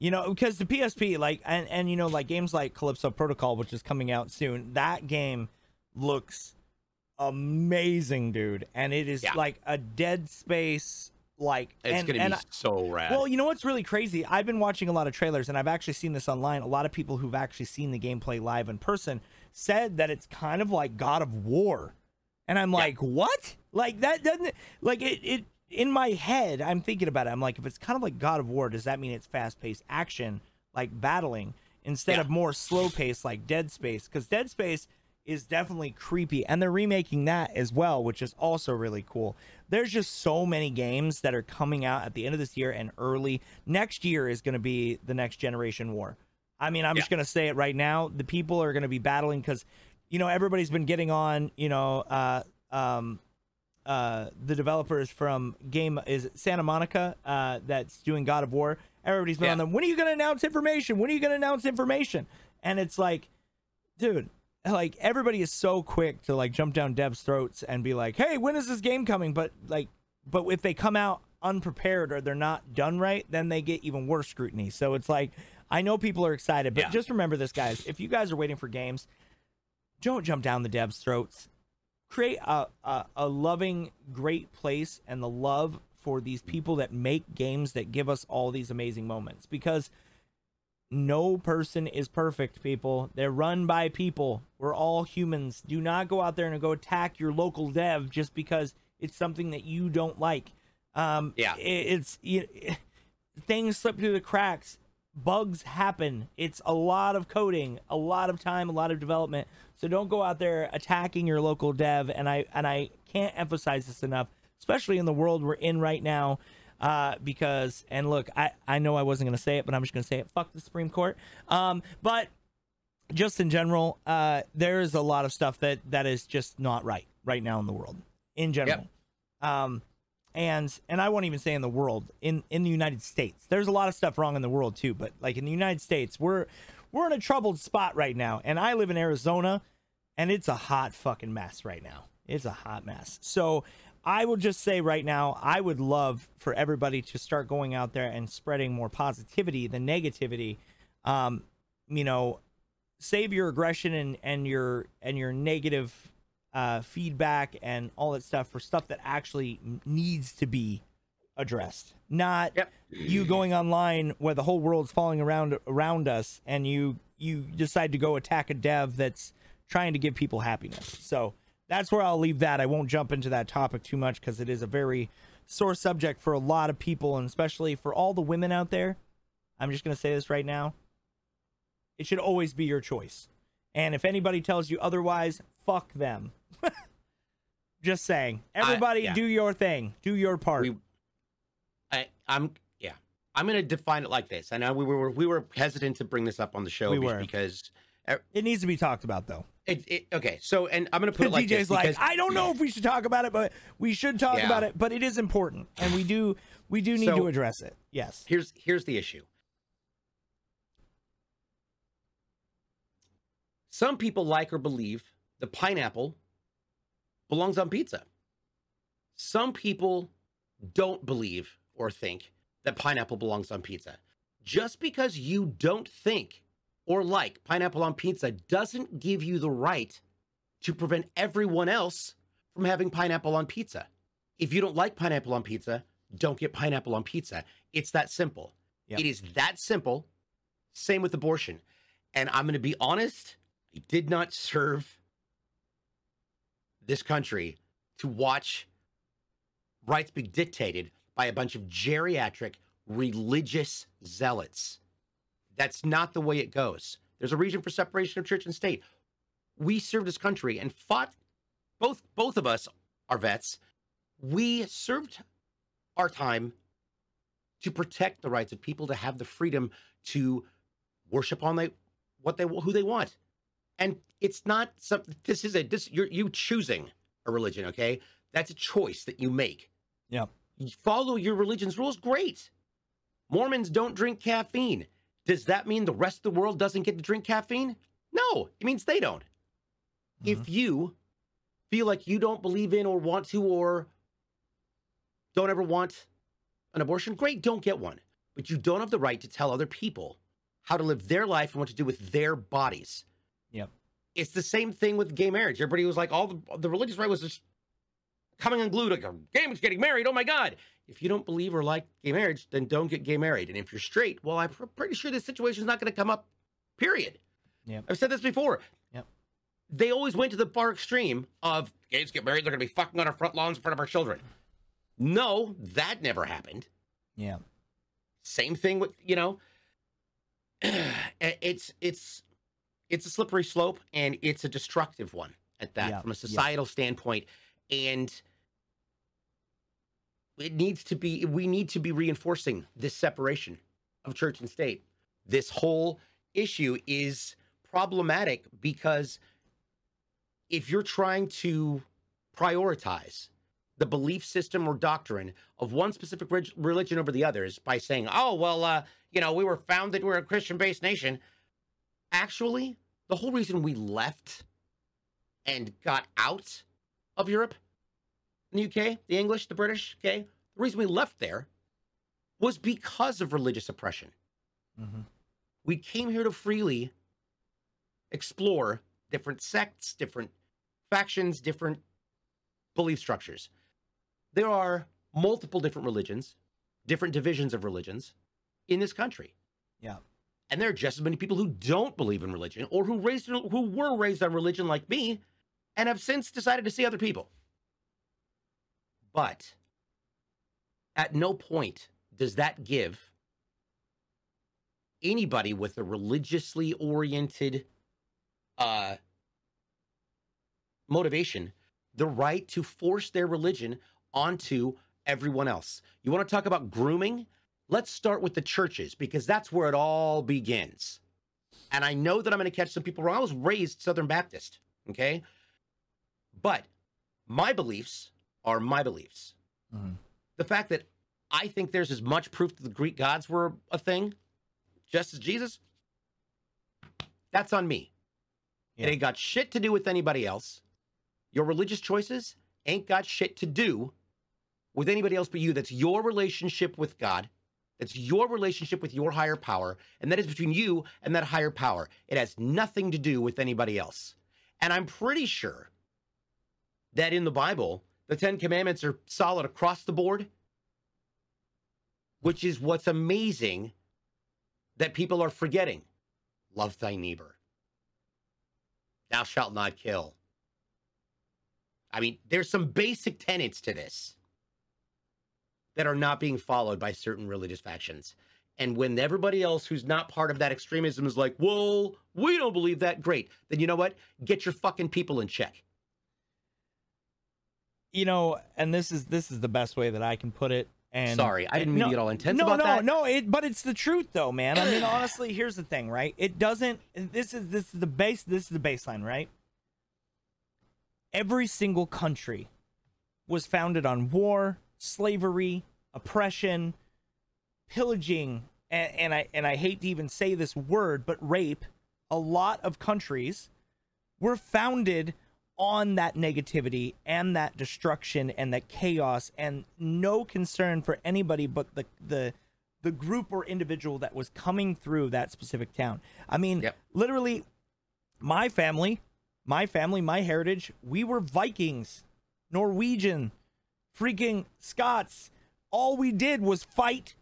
you know, because the PSP, like, and and you know, like games like Callisto Protocol, which is coming out soon, that game looks amazing, dude, and it is Yeah. like a Dead Space, like, It's and, gonna and be I- so rad. Well, you know what's really crazy? I've been watching a lot of trailers and I've actually seen this online. A lot of people who've actually seen the gameplay live in person said that it's kind of like God of War. And I'm like, what? Like that doesn't like it it in my head, I'm thinking about it. I'm like, if it's kind of like God of War, does that mean it's fast paced action, like battling, instead Yeah. of more slow paced like Dead Space? Because Dead Space is definitely creepy. And they're remaking that as well, which is also really cool. There's just so many games that are coming out at the end of this year and early. Next year is going to be the next generation war. I mean, I'm just going to say it right now. The people are going to be battling because, you know, everybody's been getting on, you know, uh, um, uh, the developers from game is it Santa Monica uh, that's doing God of War. Everybody's been Yeah. on them. When are you going to announce information? When are you going to announce information? And it's like, dude, like everybody is so quick to like jump down devs' throats and be like, "Hey, when is this game coming?" But like, but if they come out unprepared or they're not done right, then they get even worse scrutiny. So it's like, I know people are excited, but Yeah. just remember this, guys. If you guys are waiting for games, don't jump down the devs' throats. Create a, a, a loving, great place and the love for these people that make games that give us all these amazing moments. Because no person is perfect, people. They're run by people. We're all humans. Do not go out there and go attack your local dev just because it's something that you don't like. Um, Yeah. it- it's you, things slip through the cracks. Bugs happen. It's a lot of coding, a lot of time, a lot of development. So don't go out there attacking your local dev. And I and I can't emphasize this enough, especially in the world we're in right now. Uh, because and look, I I know I wasn't gonna say it, but I'm just gonna say it. Fuck the Supreme Court. Um, but just in general, uh, there is a lot of stuff that that is just not right right now in the world in general. Um, and and I won't even say in the world in in the United States. There's a lot of stuff wrong in the world too, but like in the United States, we're we're in a troubled spot right now. And I live in Arizona, and it's a hot fucking mess right now. It's a hot mess. So I will just say right now, I would love for everybody to start going out there and spreading more positivity than negativity. Um, you know, save your aggression and and your and your negative uh, feedback and all that stuff for stuff that actually needs to be addressed. Not Yep. you going online where the whole world's falling around around us and you you decide to go attack a dev that's trying to give people happiness. So that's where I'll leave that. I won't jump into that topic too much because it is a very sore subject for a lot of people and especially for all the women out there. I'm just going to say this right now. It should always be your choice. And if anybody tells you otherwise, fuck them. just saying. Everybody yeah. do your thing. Do your part. We, I, I'm yeah. I'm going to define it like this. I know we were we were hesitant to bring this up on the show We because it needs to be talked about though. it, it okay. So and I'm going to put it like DJ's this like, because I don't know if we should talk about it, but we should talk Yeah. about it. But it is important, and we do we do need So- to address it. Yes. here's here's the issue. Some people like or believe the pineapple belongs on pizza. Some people don't believe or think that pineapple belongs on pizza. Just because you don't think or like pineapple on pizza doesn't give you the right to prevent everyone else from having pineapple on pizza. If you don't like pineapple on pizza, don't get pineapple on pizza. It's that simple. Yep. It is that simple. Same with abortion. And I'm going to be honest, I did not serve this country to watch rights be dictated by a bunch of geriatric religious zealots. That's not the way it goes. There's a reason for separation of church and state. We served this country and fought both both of us are vets. We served our time to protect the rights of people to have the freedom to worship on they what they who they want. And it's not something this is a this you're you choosing a religion, okay? That's a choice that you make. Yeah. You follow your religion's rules, great. Mormons don't drink caffeine. Does that mean the rest of the world doesn't get to drink caffeine? No, it means they don't. If mm-hmm. you feel like you don't believe in or want to or don't ever want an abortion, great, don't get one. But you don't have the right to tell other people how to live their life and what to do with their bodies. It's the same thing with gay marriage. Everybody was like, all the, the religious right was just coming unglued, like, gay is getting married. Oh my God. If you don't believe or like gay marriage, then don't get gay married. And if you're straight, well, I'm pr- pretty sure this situation is not going to come up, period. Yep. I've said this before. Yep. They always went to the far extreme of gays get married, they're going to be fucking on our front lawns in front of our children. No, that never happened. Yeah. Same thing with, you know, it's it's it's a slippery slope and it's a destructive one at that Yeah, from a yeah. societal standpoint and it needs to be we need to be reinforcing this separation of church and state. This whole issue is problematic because if you're trying to prioritize the belief system or doctrine of one specific religion over the others by saying, "Oh, well, uh, you know, we were founded, we're a Christian-based nation." Actually, the whole reason we left and got out of Europe, the UK, the English, the British, okay, the reason we left there was because of religious oppression. Mm-hmm. We came here to freely explore different sects, different factions, different belief structures. There are multiple different religions, different divisions of religions in this country. Yeah. And there are just as many people who don't believe in religion or who raised who were raised on religion like me and have since decided to see other people. But at no point does that give anybody with a religiously oriented uh, motivation the right to force their religion onto everyone else. You want to talk about grooming? Let's start with the churches because that's where it all begins. And I know that I'm going to catch some people wrong. I was raised Southern Baptist, okay? But my beliefs are my beliefs. Mm-hmm. The fact that I think there's as much proof that the Greek gods were a thing, just as Jesus, that's on me. Yeah. It ain't got shit to do with anybody else. Your religious choices ain't got shit to do with anybody else but you. That's your relationship with God. That's your relationship with your higher power. And that is between you and that higher power. It has nothing to do with anybody else. And I'm pretty sure that in the Bible, the Ten Commandments are solid across the board, which is what's amazing that people are forgetting. Love thy neighbor. Thou shalt not kill. I mean, there's some basic tenets to this that are not being followed by certain religious factions. And when everybody else who's not part of that extremism is like, well, we don't believe that, great. Then you know what? Get your fucking people in check. You know, and this is this is the best way that I can put it. And sorry, I didn't mean no, to get all intense no, about no, that. No, no, it, but it's the truth though, man. I mean, honestly, here's the thing, right? It doesn't. This is this is the base. This is the baseline, right? every single country was founded on war, slavery, oppression, pillaging, and, and, I and I hate to even say this word, but rape. A lot of countries were founded on that negativity and that destruction and that chaos and no concern for anybody but the the the group or individual that was coming through that specific town. I mean, yep. literally my family my family, my heritage, we were Vikings, Norwegian, freaking Scots. All we did was fight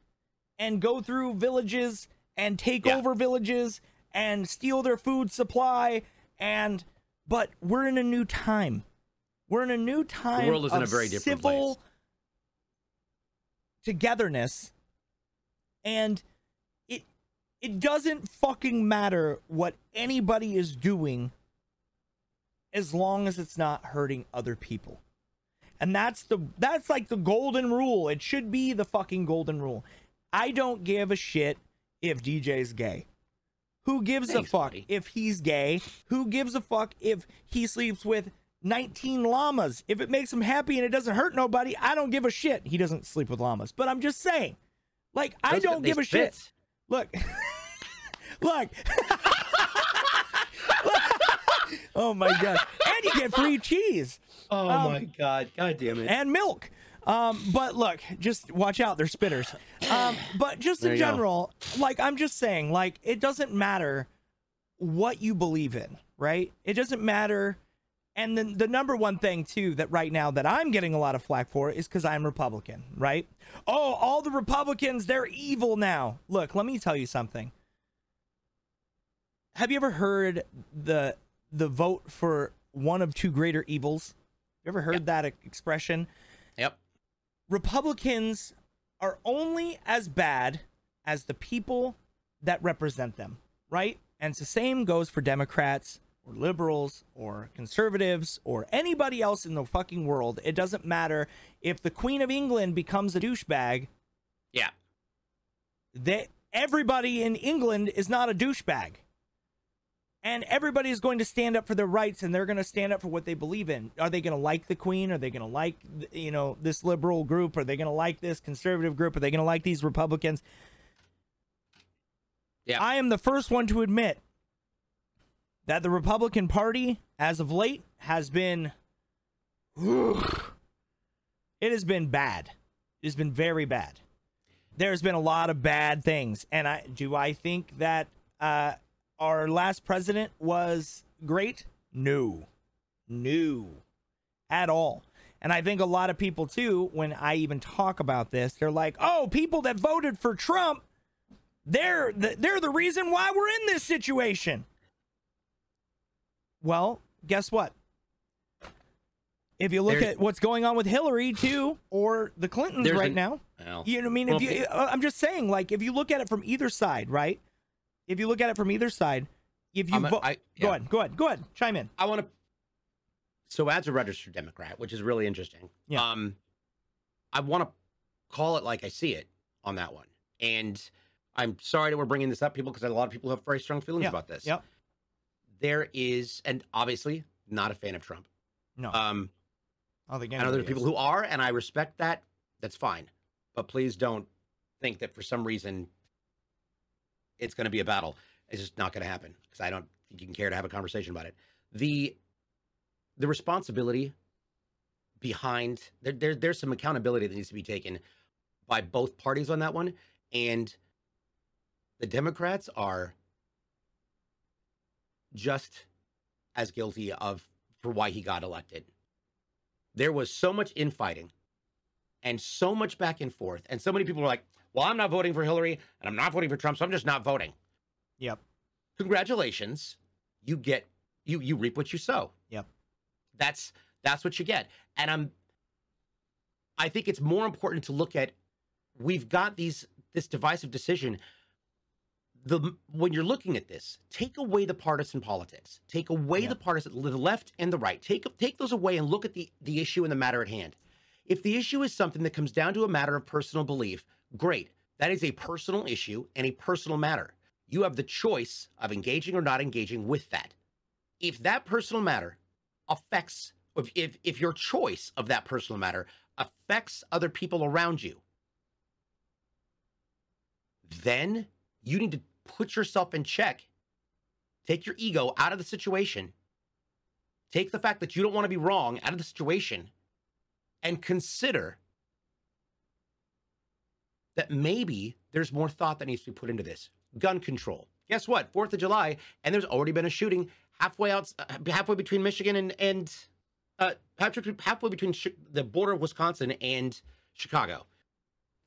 and go through villages and take yeah. over villages and steal their food supply and but we're in a new time. We're in a new time. The world is in a very different civil place. Togetherness, and it it doesn't fucking matter what anybody is doing as long as it's not hurting other people. And that's the that's like the golden rule. It should be the fucking golden rule. I don't give a shit if DJ's gay. Who gives Thanks, a fuck buddy. if he's gay? Who gives a fuck if he sleeps with 19 llamas? If it makes him happy and it doesn't hurt nobody, I don't give a shit. He doesn't sleep with llamas. But I'm just saying. Like, Those I don't give a shit. Look. Look. oh my god! And you get free cheese. Oh um, my god! God damn it! And milk. Um, but look, just watch out, they're spitters. Um, but just in general, go. like I'm just saying, like it doesn't matter what you believe in, right? It doesn't matter. And then the number one thing too that right now that I'm getting a lot of flack for is because I'm Republican, right? Oh, all the Republicans, they're evil now. Look, let me tell you something. Have you ever heard the the vote for one of two greater evils. You ever heard yep. that expression? Yep. Republicans are only as bad as the people that represent them, right? And the same goes for Democrats or liberals or conservatives or anybody else in the fucking world. It doesn't matter if the Queen of England becomes a douchebag. Yeah. They everybody in England is not a douchebag and everybody is going to stand up for their rights and they're going to stand up for what they believe in. Are they going to like the queen? Are they going to like you know this liberal group? Are they going to like this conservative group? Are they going to like these republicans? Yeah. I am the first one to admit that the republican party as of late has been it has been bad. It has been very bad. There's been a lot of bad things and i do i think that uh our last president was great? No. No. At all. And I think a lot of people too, when I even talk about this, they're like, oh, people that voted for Trump, They're the, they're the reason why we're in this situation. Well, guess what? If you look There's- at what's going on with Hillary too, or the Clintons right an- now, Well, you know what I mean? If you, uh, I'm just saying, like, if you look at it from either side, right? If you look at it from either side, if you a- vote, I- go ahead, go ahead, go ahead, chime in. I want to. So, as a registered Democrat, which is really interesting, Yeah. um, I want to call it like I see it on that one. And I'm sorry that we're bringing this up, people, because a lot of people have very strong feelings Yeah, about this. yep. There is, and obviously, not a fan of Trump. No, Um, I don't think I know people who are, and I respect that. That's fine. But please don't think that for some reason it's going to be a battle. It's just not going to happen because I don't think you can care to have a conversation about it. The the responsibility behind there, there there's some accountability that needs to be taken by both parties on that one, and the Democrats are just as guilty of for why he got elected there was so much infighting and so much back and forth. And so many people were like, well, I'm not voting for Hillary and I'm not voting for Trump, so I'm just not voting. Yep. Congratulations. You get you you reap what you sow. Yep. That's that's what you get. And I'm I think it's more important to look at we've got these this divisive decision the when you're looking at this, take away the partisan politics, take away Yeah. the partisan, the left and the right, take take those away and look at the the issue and the matter at hand. If the issue is something that comes down to a matter of personal belief, great. That is a personal issue and a personal matter. You have the choice of engaging or not engaging with that. If that personal matter affects, if if, if your choice of that personal matter affects other people around you, then you need to put yourself in check. Take your ego out of the situation. Take the fact that you don't want to be wrong out of the situation and consider that maybe there's more thought that needs to be put into this. Gun control. Guess what? 4th of July, and there's already been a shooting halfway out, uh, halfway between Michigan and, and uh, halfway between Chi- the border of Wisconsin and Chicago.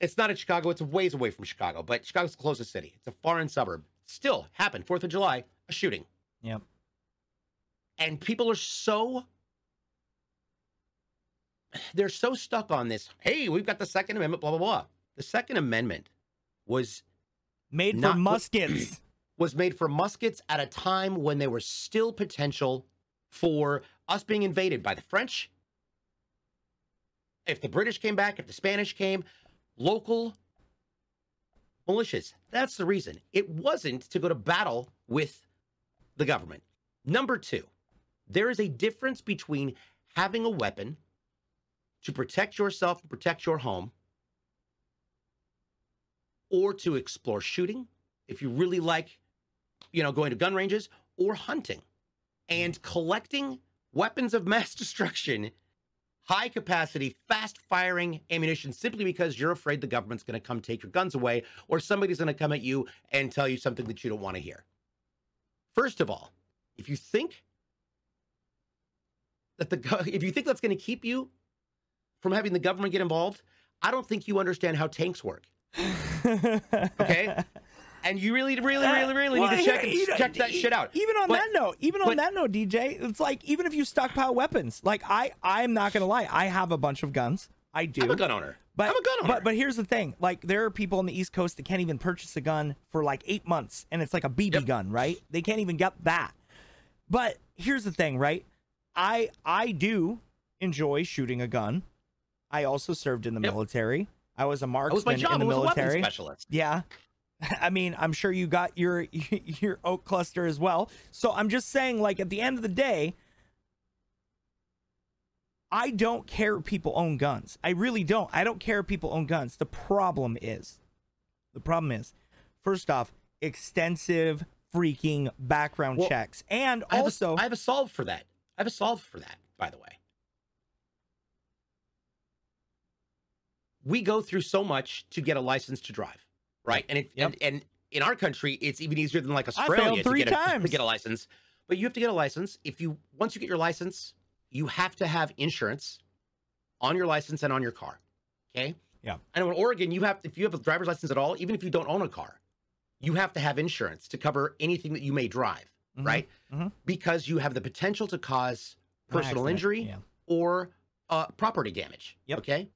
It's not in Chicago. It's a ways away from Chicago, but Chicago's the closest city. It's a foreign suburb. Still happened. Fourth of July, a shooting, Yep. and people are so they're so stuck on this. Hey, we've got the Second Amendment. Blah blah blah. The Second Amendment was Made Not for muskets. was made for muskets at a time when there was still potential for us being invaded by the French. If the British came back, if the Spanish came, local militias. That's the reason. It wasn't to go to battle with the government. Number two, there is a difference between having a weapon to protect yourself and protect your home or to explore shooting if you really like you know going to gun ranges or hunting and collecting weapons of mass destruction high capacity fast firing ammunition simply because you're afraid the government's going to come take your guns away or somebody's going to come at you and tell you something that you don't want to hear. First of all if you think that the if you think that's going to keep you from having the government get involved i don't think you understand how tanks work okay and you really really uh, really really Well, need to check, you know, check that shit out Even on But- that note, even on but- that note, DJ, it's like even if you stockpile weapons, like I, I'm not gonna lie, I have a bunch of guns. I do. i'm a gun owner But, i'm a gun owner but but here's the thing: like there are people on the East Coast that can't even purchase a gun for like eight months, and it's like a BB Yep. gun, right? They can't even get that. But here's the thing, right? I I do enjoy shooting a gun. I also served in the Yep. military. I was a marksman was in the i a military. specialist Yeah. I mean, I'm sure you got your your oak cluster as well. So I'm just saying like at the end of the day, I don't care if people own guns. I really don't. I don't care if people own guns. The problem is the problem is first off, extensive freaking background Well, checks. And I have a- also I have a solve for that i have a solve for that by the way we go through so much to get a license to drive right and it Yep. and, and in our country it's even easier than like australia to get, a, to get a license but you have to get a license if you once you get your license you have to have insurance on your license and on your car okay Yeah. and in oregon you have if you have a driver's license at all even if you don't own a car you have to have insurance to cover anything that you may drive, Mhm. right? Mhm. Because you have the potential to cause personal injury Yeah. or uh, property damage. Yep. Okay.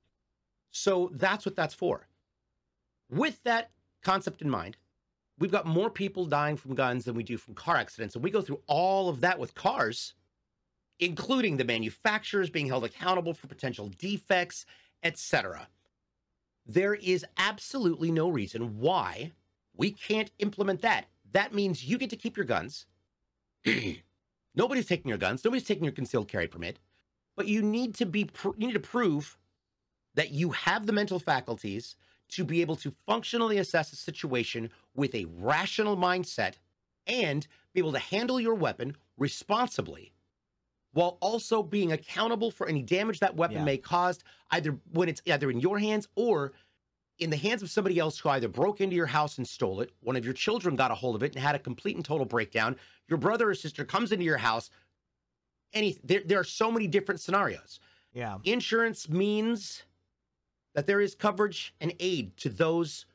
So that's what that's for. With that concept in mind, we've got more people dying from guns than we do from car accidents. And we go through all of that with cars, including the manufacturers being held accountable for potential defects, etc. There is absolutely no reason why we can't implement that. That means you get to keep your guns. Nobody's taking your guns. Nobody's taking your concealed carry permit. But you need to be pr- you need to prove that you have the mental faculties to be able to functionally assess a situation with a rational mindset and be able to handle your weapon responsibly while also being accountable for any damage that weapon Yeah. may cause either when it's either in your hands or in the hands of somebody else who either broke into your house and stole it, one of your children got a hold of it and had a complete and total breakdown, your brother or sister comes into your house, any there, there are so many different scenarios. Yeah. Insurance means that there is coverage and aid to those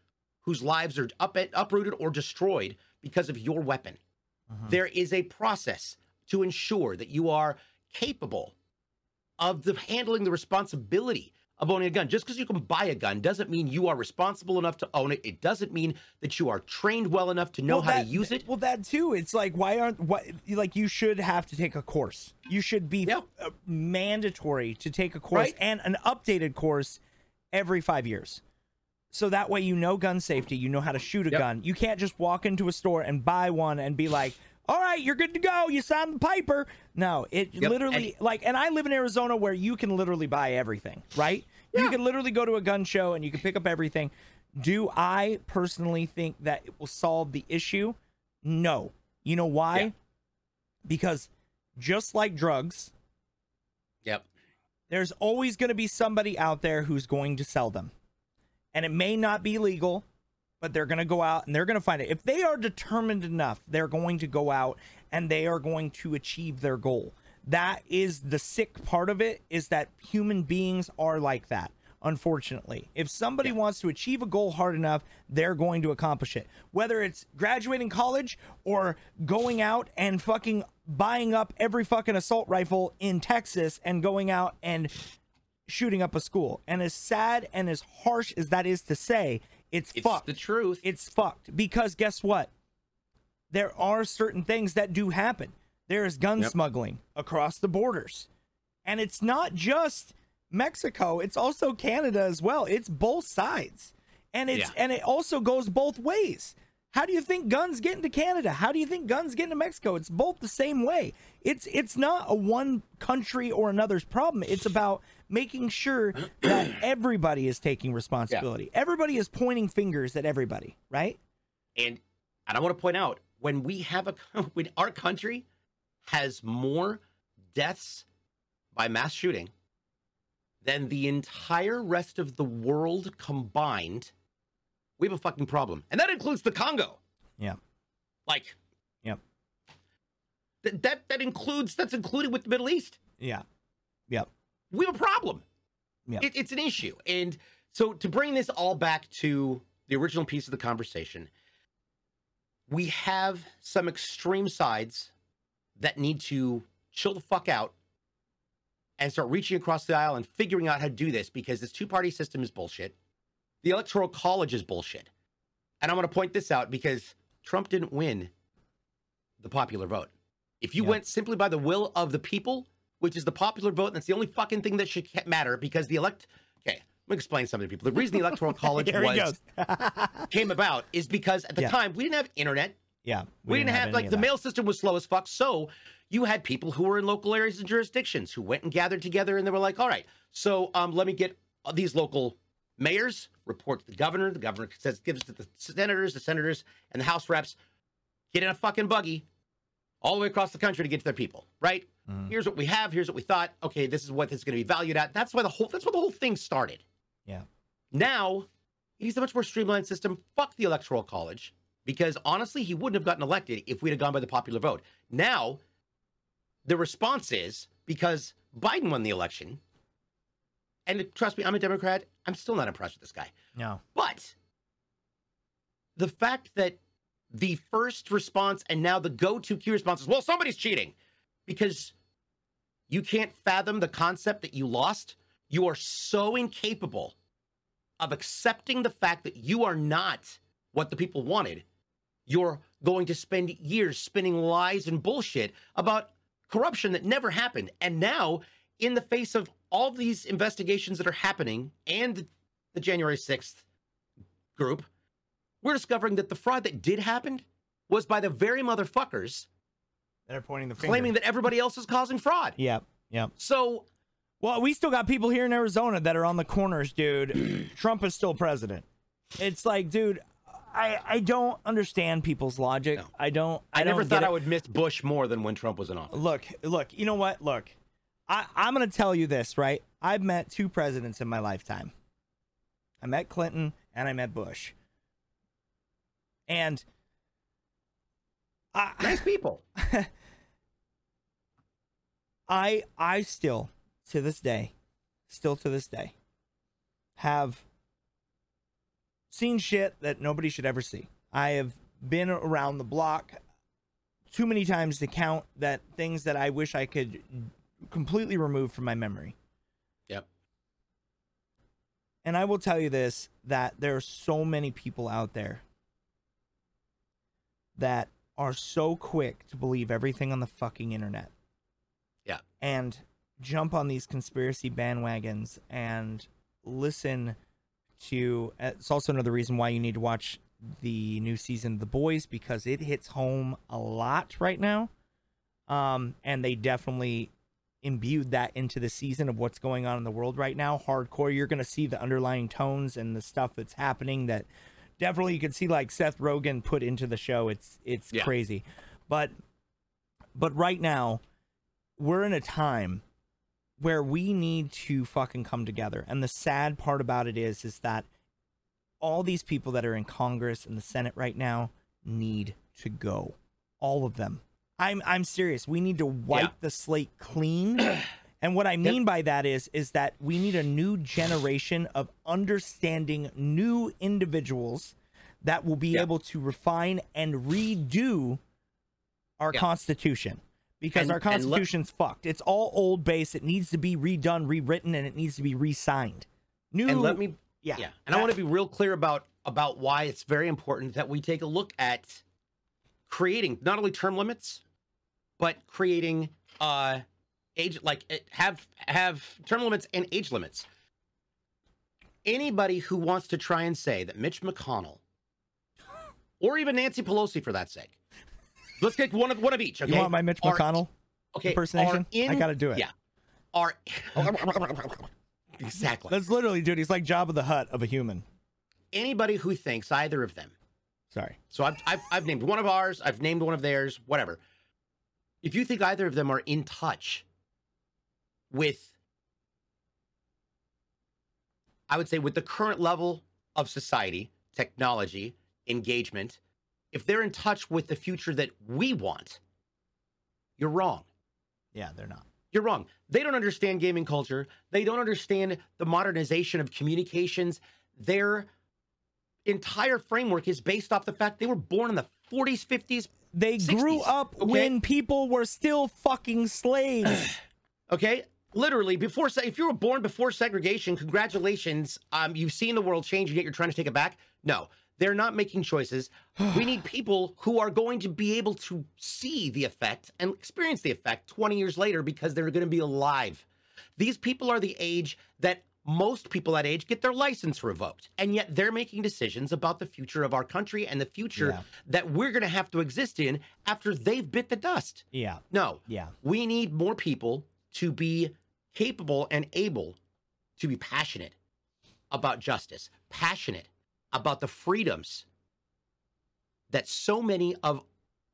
whose lives are up uprooted or destroyed because of your weapon. Mhm. There is a process to ensure that you are capable of the handling the responsibility of owning a gun. Just because you can buy a gun doesn't mean you are responsible enough to own it. It doesn't mean that you are trained well enough to know Well, how that- to use it. Well, that too. It's like why aren't what like you should have to take a course. You should be Yeah. uh, mandatory to take a course Right. and an updated course every 5 years. So that way you know gun safety, you know how to shoot a Yep. gun. You can't just walk into a store and buy one and be like, "All right, you're good to go. You sound the piper." No, it Yep, literally like and I live in Arizona where you can literally buy everything, right? Yeah. You can literally go to a gun show and you can pick up everything. Do I personally think that it will solve the issue? No. You know why? Yeah. Because just like drugs. There's always going to be somebody out there who's going to sell them. And it may not be legal, but they're going to go out and they're going to find it. If they are determined enough, they're going to go out and they are going to achieve their goal. That is the sick part of it is that human beings are like that. Unfortunately, if somebody Yeah. wants to achieve a goal hard enough, they're going to accomplish it. Whether it's graduating college or going out and fucking buying up every fucking assault rifle in Texas and going out and shooting up a school. And as sad and as harsh as that is to say, it's, It's fucked. the truth. It's fucked because guess what? There are certain things that do happen. There is gun Yep. smuggling across the borders. And it's not just Mexico, it's also Canada as well. It's both sides. And it's Yeah. and it also goes both ways. How do you think guns get into Canada? How do you think guns get into Mexico? It's both the same way. It's it's not a one country or another's problem. It's about making sure that everybody is taking responsibility. Everybody is pointing fingers at everybody, right? And and I want to point out when we have a when our country has more deaths by mass shooting than the entire rest of the world combined, we have a fucking problem. And that includes the Congo. Yeah. Like Yep. That that that includes that's included with the Middle East. Yeah. Yep. We have a problem. Yeah. It, it's an issue. And so to bring this all back to the original piece of the conversation, we have some extreme sides that need to chill the fuck out and start reaching across the aisle and figuring out how to do this because this two party system is bullshit. The electoral college is bullshit. And I'm going to point this out because Trump didn't win the popular vote. If you Yeah. went simply by the will of the people, which is the popular vote, and that's the only fucking thing that should matter because the elect. Okay, let me explain something to people. The reason the electoral college was came about is because at the Yeah. time we didn't have internet. yeah. We, didn't, have, any like the mail system was slow as fuck. So you had people who were in local areas and jurisdictions who went and gathered together and they were like, all right, so um, let me get these local mayors report to the governor. The governor says gives it to the senators, the senators, and the House reps. Get in a fucking buggy all the way across the country to get to their people, right? Mhm. Here's what we have. Here's what we thought. Okay, this is what this is going to be valued at. That's why the whole that's why the whole thing started. Yeah. Now he's a much more streamlined system. Fuck the electoral college because honestly, he wouldn't have gotten elected if we'd have gone by the popular vote. Now, the response is because Biden won the election, and trust me, I'm a Democrat. I'm still not impressed with this guy. No. But the fact that the first response and now the go-to key response is, well, somebody's cheating because you can't fathom the concept that you lost. You are so incapable of accepting the fact that you are not what the people wanted. You're going to spend years spinning lies and bullshit about corruption that never happened. And now, in the face of all these investigations that are happening and the January 6th group, we're discovering that the fraud that did happen was by the very motherfuckers that are pointing the finger. claiming that everybody else is causing fraud. Yep. Yep. So, Well, we still got people here in Arizona that are on the corners, dude. Trump is still president. It's like, dude, I I don't understand people's logic. No. I don't. I, I, never don't thought I would miss Bush more than when Trump was in office. Look, look. You know what? Look, I I'm gonna tell you this, right? I've met two presidents in my lifetime. I met Clinton and I met Bush. And I, Nice people. I I still to this day, still to this day, have seen shit that nobody should ever see. I have been around the block too many times to count that things that I wish I could completely remove from my memory. Yep. And I will tell you this that there are so many people out there that are so quick to believe everything on the fucking internet Yeah. and jump on these conspiracy bandwagons and listen to it's also another reason why you need to watch the new season of the boys because it hits home a lot right now. Um and they definitely imbued that into the season of what's going on in the world right now. Hardcore you're going to see the underlying tones and the stuff that's happening that definitely you can see like Seth Rogen put into the show. It's it's Yeah. crazy. But but right now we're in a time where we need to fucking come together. And the sad part about it is is that all these people that are in Congress and the Senate right now need to go. All of them. I'm I'm serious. We need to wipe Yeah. the slate clean. and what I mean by that is is that we need a new generation of understanding new individuals that will be Yeah. able to refine and redo our Yeah. constitution because And- our constitution's fucked. It's all old base. It needs to be redone, rewritten, and it needs to be re-signed. New. And let me yeah, Yeah. And I want to be real clear about about why it's very important that we take a look at creating not only term limits, but creating uh age like have have term limits and age limits. Anybody who wants to try and say that Mitch McConnell or even Nancy Pelosi for that sake. Let's take one of one of each, okay? You want my Mitch Are- McConnell okay, impersonation? are in- I got to do it. Yeah. Are Exactly. That's literally, dude. He's like Jabba the Hutt of a human. Anybody who thinks either of them Sorry. So I've, I've I've named one of ours. I've named one of theirs. Whatever. If you think either of them are in touch with, I would say, with the current level of society, technology, engagement, if they're in touch with the future that we want, you're wrong. Yeah, they're not. You're wrong. They don't understand gaming culture. They don't understand the modernization of communications. Their entire framework is based off the fact they were born in the 40s, 50s. They grew up okay? when people were still fucking slaves. Okay, literally before. If you were born before segregation, congratulations. Um, you've seen the world change, and yet you're trying to take it back. No, they're not making choices. we need people who are going to be able to see the effect and experience the effect 20 years later because they're going to be alive. These people are the age that most people that age get their license revoked, and yet they're making decisions about the future of our country and the future Yeah. that we're going to have to exist in after they've bit the dust. yeah, No, yeah. we need more people to be capable and able to be passionate about justice, passionate about the freedoms that so many of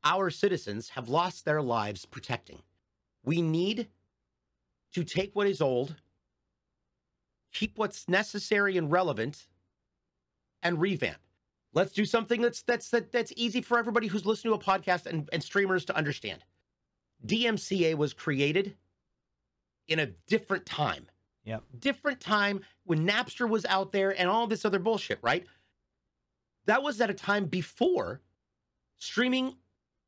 our citizens have lost their lives protecting. We need to take what is old, keep what's necessary and relevant, and revamp. Let's do something that's that's that, that's easy for everybody who's listening to a podcast and, and streamers to understand. DMCA was created in a different time. Yep. Different time when Napster was out there and all this other bullshit, right? That was at a time before streaming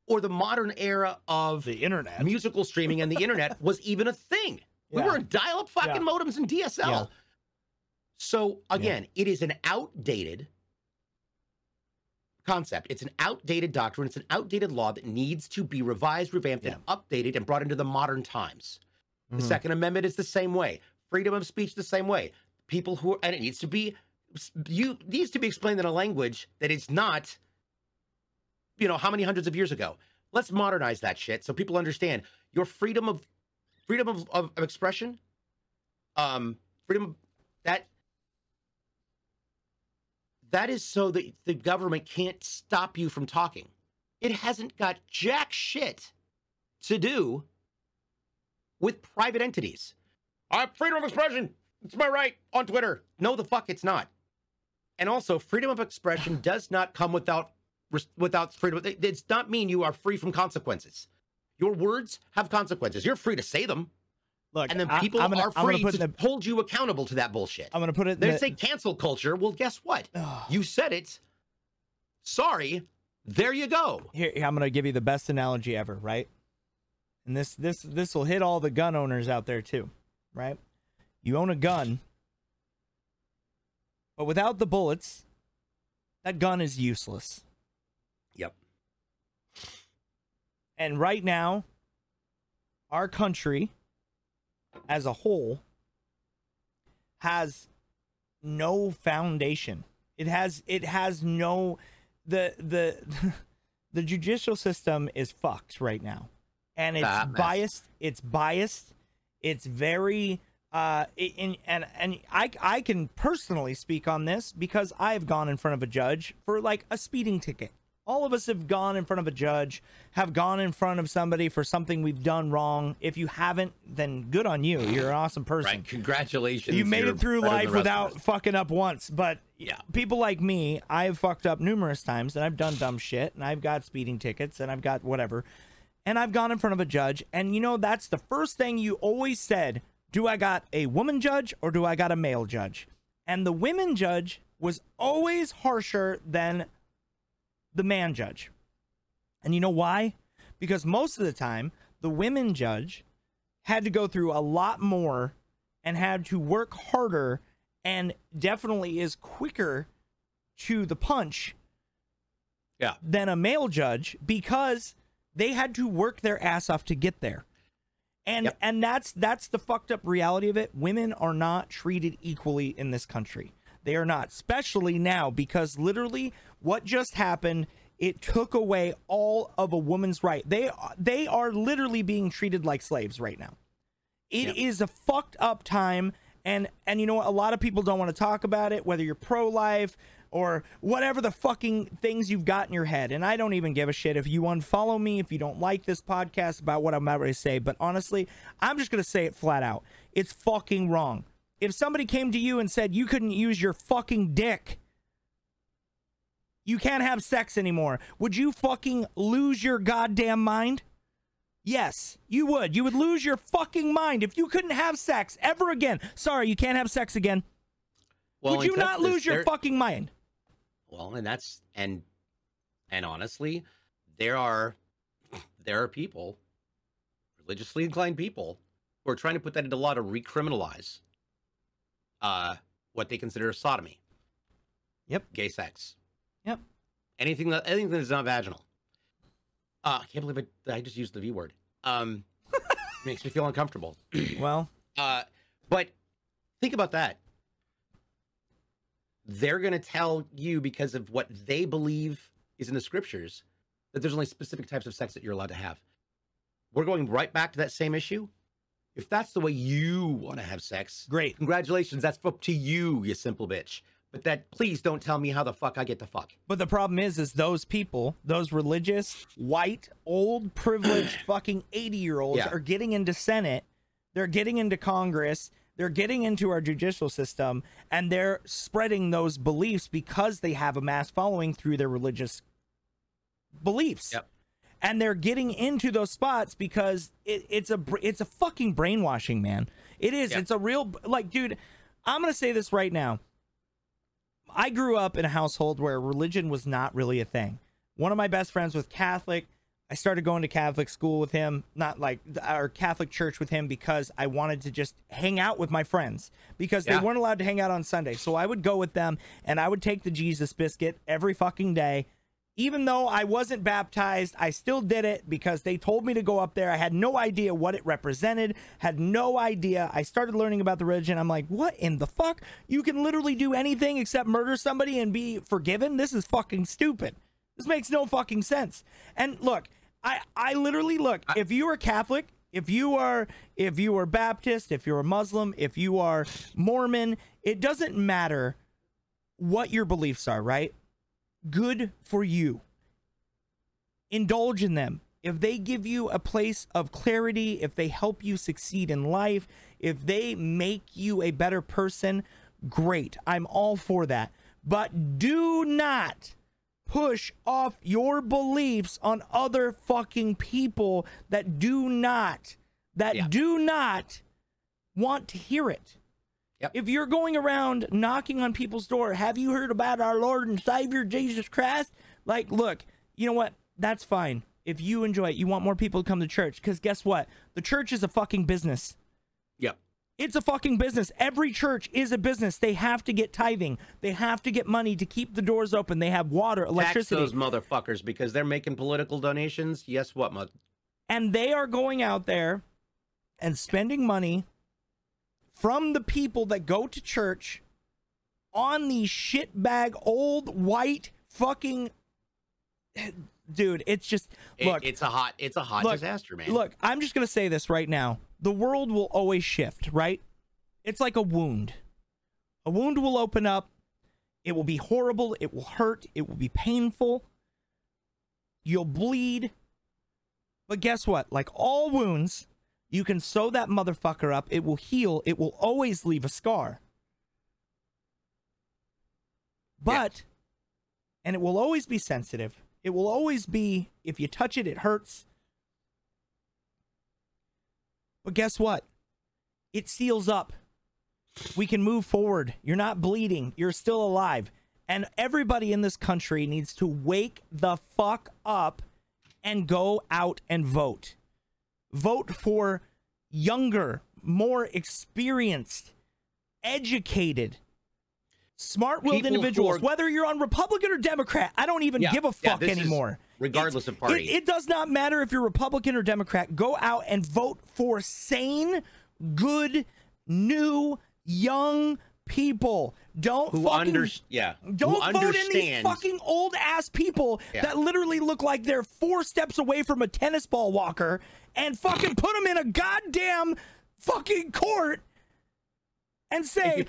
or the modern era of The internet. musical streaming and the internet was even a thing. We were in dial-up fucking Yeah. modems and DSL. Yeah. So again, it is an outdated concept. It's an outdated doctrine. It's an outdated law that needs to be revised, revamped, and updated and brought into the modern times. The Mhm. Second Amendment is the same way. Freedom of speech the same way. People who are, and it needs to be you needs to be explained in a language that is not you know how many hundreds of years ago. Let's modernize that shit so people understand your freedom of freedom of, of, of expression, um, freedom of that that is so that the government can't stop you from talking. It hasn't got jack shit to do with private entities. I have freedom of expression. It's my right on Twitter. No, the fuck, it's not. And also, freedom of expression does not come without without freedom. It does not mean you are free from consequences. Your words have consequences. You're free to say them, Look, and then people I'm gonna, are free to the, hold you accountable to that bullshit. I'm gonna put it. They the- say cancel culture. Well, guess what? Ugh. You said it. Sorry. There you go. here I'm gonna give you the best analogy ever, right? And this this this will hit all the gun owners out there too, right? You own a gun, but without the bullets, that gun is useless. Yep. And right now, our country as a whole has no foundation. It has it has no the the the judicial system is fucked right now. And it's biased, it's biased, it's very uh in, and and I I can personally speak on this because I've gone in front of a judge for like a speeding ticket. All of us have gone in front of a judge, have gone in front of somebody for something we've done wrong. If you haven't, then good on you. You're an awesome person Right. Congratulations. you made it through life the rest of without fucking up once but Yeah. people like me i've fucked up numerous times and i've done dumb shit and i've got speeding tickets and i've got whatever and i've gone in front of a judge and you know that's the first thing you always said do i got a woman judge or do i got a male judge and the women judge was always harsher than the man judge and you know why because most of the time the women judge had to go through a lot more and had to work harder and definitely is quicker to the punch Yeah. than a male judge because they had to work their ass off to get there. And Yep. and that's that's the fucked up reality of it. Women are not treated equally in this country. They are not, especially now because literally what just happened it took away all of a woman's right. They they are literally being treated like slaves right now. It is a fucked up time and and you know what a lot of people don't want to talk about it whether you're pro life or whatever the fucking things you've got in your head and I don't even give a shit if you unfollow me if you don't like this podcast about what I'm about to say but honestly I'm just going to say it flat out it's fucking wrong if somebody came to you and said you couldn't use your fucking dick you can't have sex anymore would you fucking lose your goddamn mind Yes, you would. You would lose your fucking mind if you couldn't have sex ever again. Sorry, you can't have sex again. Well, would you not lose your fucking mind? Well, and that's and and honestly, there are there are people, religiously inclined people, who are trying to put that into law to recriminalize uh what they consider sodomy. Yep. Gay sex. Yep. Anything that anything that is not vaginal. Uh, I can't believe it, I just used the V word. Um, makes me feel uncomfortable. Well, Uh, but think about that. They're going to tell you because of what they believe is in the scriptures that there's only specific types of sex that you're allowed to have. We're going right back to that same issue. If that's the way you want to have sex, great. congratulations. That's up to you, you simple bitch. But that, please don't tell me how the fuck I get to fuck. But the problem is, is those people, those religious, white, old, privileged, fucking eighty-year-olds, Yeah. are getting into Senate. They're getting into Congress. They're getting into our judicial system, and they're spreading those beliefs because they have a mass following through their religious beliefs. Yep. and they're getting into those spots because it, it's a it's a fucking brainwashing, man. It is. Yeah. It's a real like, dude. I'm gonna say this right now. I grew up in a household where religion was not really a thing. One of my best friends was Catholic. I started going to Catholic school with him, not like our Catholic church with him because I wanted to just hang out with my friends because Yeah. they weren't allowed to hang out on Sunday. So I would go with them and I would take the Jesus biscuit every fucking day. Even though I wasn't baptized, I still did it because they told me to go up there. I had no idea what it represented, had no idea. I started learning about the religion. I'm like, what in the fuck? You can literally do anything except murder somebody and be forgiven? This is fucking stupid. This makes no fucking sense. And look, I I literally look, if you are Catholic, if you are if you are Baptist, if you're a Muslim, if you are Mormon, it doesn't matter what your beliefs are, right? Good for you. Indulge in them. If they give you a place of clarity, if they help you succeed in life, if they make you a better person, great. I'm all for that. But do not push off your beliefs on other fucking people that do not that Yeah. do not want to hear it. Yep. If you're going around knocking on people's door, have you heard about our Lord and Savior Jesus Christ? Like, look, you know what? That's fine. If you enjoy it, you want more people to come to church because guess what? The church is a fucking business. It's a fucking business. Every church is a business. They have to get tithing. They have to get money to keep the doors open. They have water, electricity. Tax those motherfuckers because they're making political donations. Yes, what, mother? and they are going out there and spending money from the people that go to church on these shitbag old white fucking dude it's just It- look it's a hot, it's a hot look, disaster, man. look i'm just gonna say this right now the world will always shift right? It's like a wound. A wound will open up. It will be horrible. It will hurt. It will be painful. You'll bleed. But guess what? Like all wounds you can sew that motherfucker up. It will heal. It will always leave a scar. But and it will always be sensitive. It will always be if you touch it it hurts but guess what? It seals up. We can move forward. You're not bleeding. You're still alive. And everybody in this country needs to wake the fuck up and go out and vote. Vote for younger more experienced educated smart-willed individuals are- whether you're on republican or democrat. I don't even Yeah, give a yeah, fuck is anymore regardless It's- of party. it, it does not matter if you're republican or democrat go out and vote for sane good new young people don't who fucking under, yeah, don't who vote in these fucking old ass people Yeah. that literally look like they're four steps away from a tennis ball walker and fucking put them in a goddamn fucking court and say,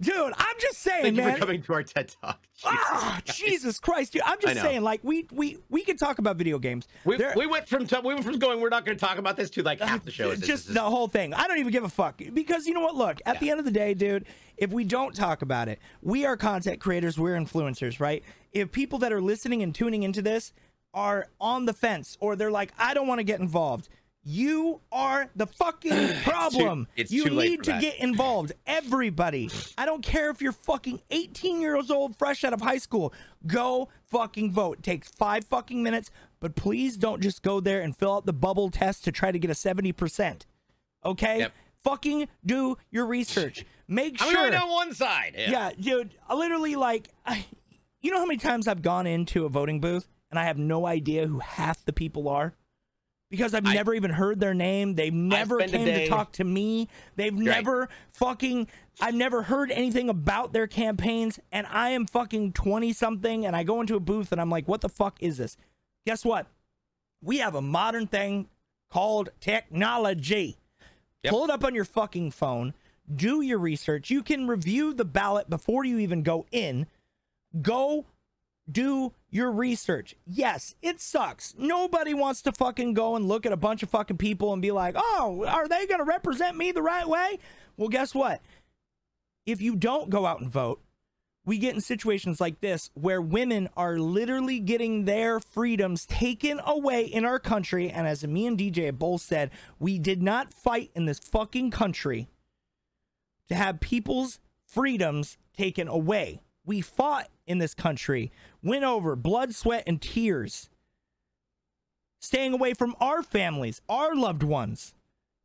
dude, I'm just saying, Thank you man. for coming to our TED Talk. Ah, Jesus Christ, dude! I'm just saying, like we we we can talk about video games. We, There- we went from t- we went from going we're not going to talk about this to like half the show. Is just this the whole thing. I don't even give a fuck because you know what? Look, at the end of the day, dude, if we don't talk about it, we are content creators, we're influencers, right? If people that are listening and tuning into this are on the fence or they're like, I don't want to get involved. You are the fucking problem. it's you too late need for to that. get involved. Everybody. I don't care if you're fucking 18 years old, fresh out of high school. Go fucking vote. It takes five fucking minutes, but please don't just go there and fill out the bubble test to try to get a 70%. Okay? Yep. Fucking do your research. Make sure. I'm sure. going on one side. Yeah, dude. I literally like, I, you know how many times I've gone into a voting booth and I have no idea who half the people are because I've I- never even heard their name. They've never came to talk to me. They've never fucking. I've never heard anything about their campaigns, and I am fucking twenty something, and I go into a booth and I'm like, what the fuck is this? Guess what? We have a modern thing called technology. Yep. Pull it up on your fucking phone. Do your research. You can review the ballot before you even go in. Go do your research. Yes, it sucks. Nobody wants to fucking go and look at a bunch of fucking people and be like, oh, are they going to represent me the right way? Well, guess what? If you don't go out and vote, we get in situations like this where women are literally getting their freedoms taken away in our country. And as me and DJ both said, we did not fight in this fucking country to have people's freedoms taken away. We fought in this country went over blood, sweat, and tears, staying away from our families, our loved ones,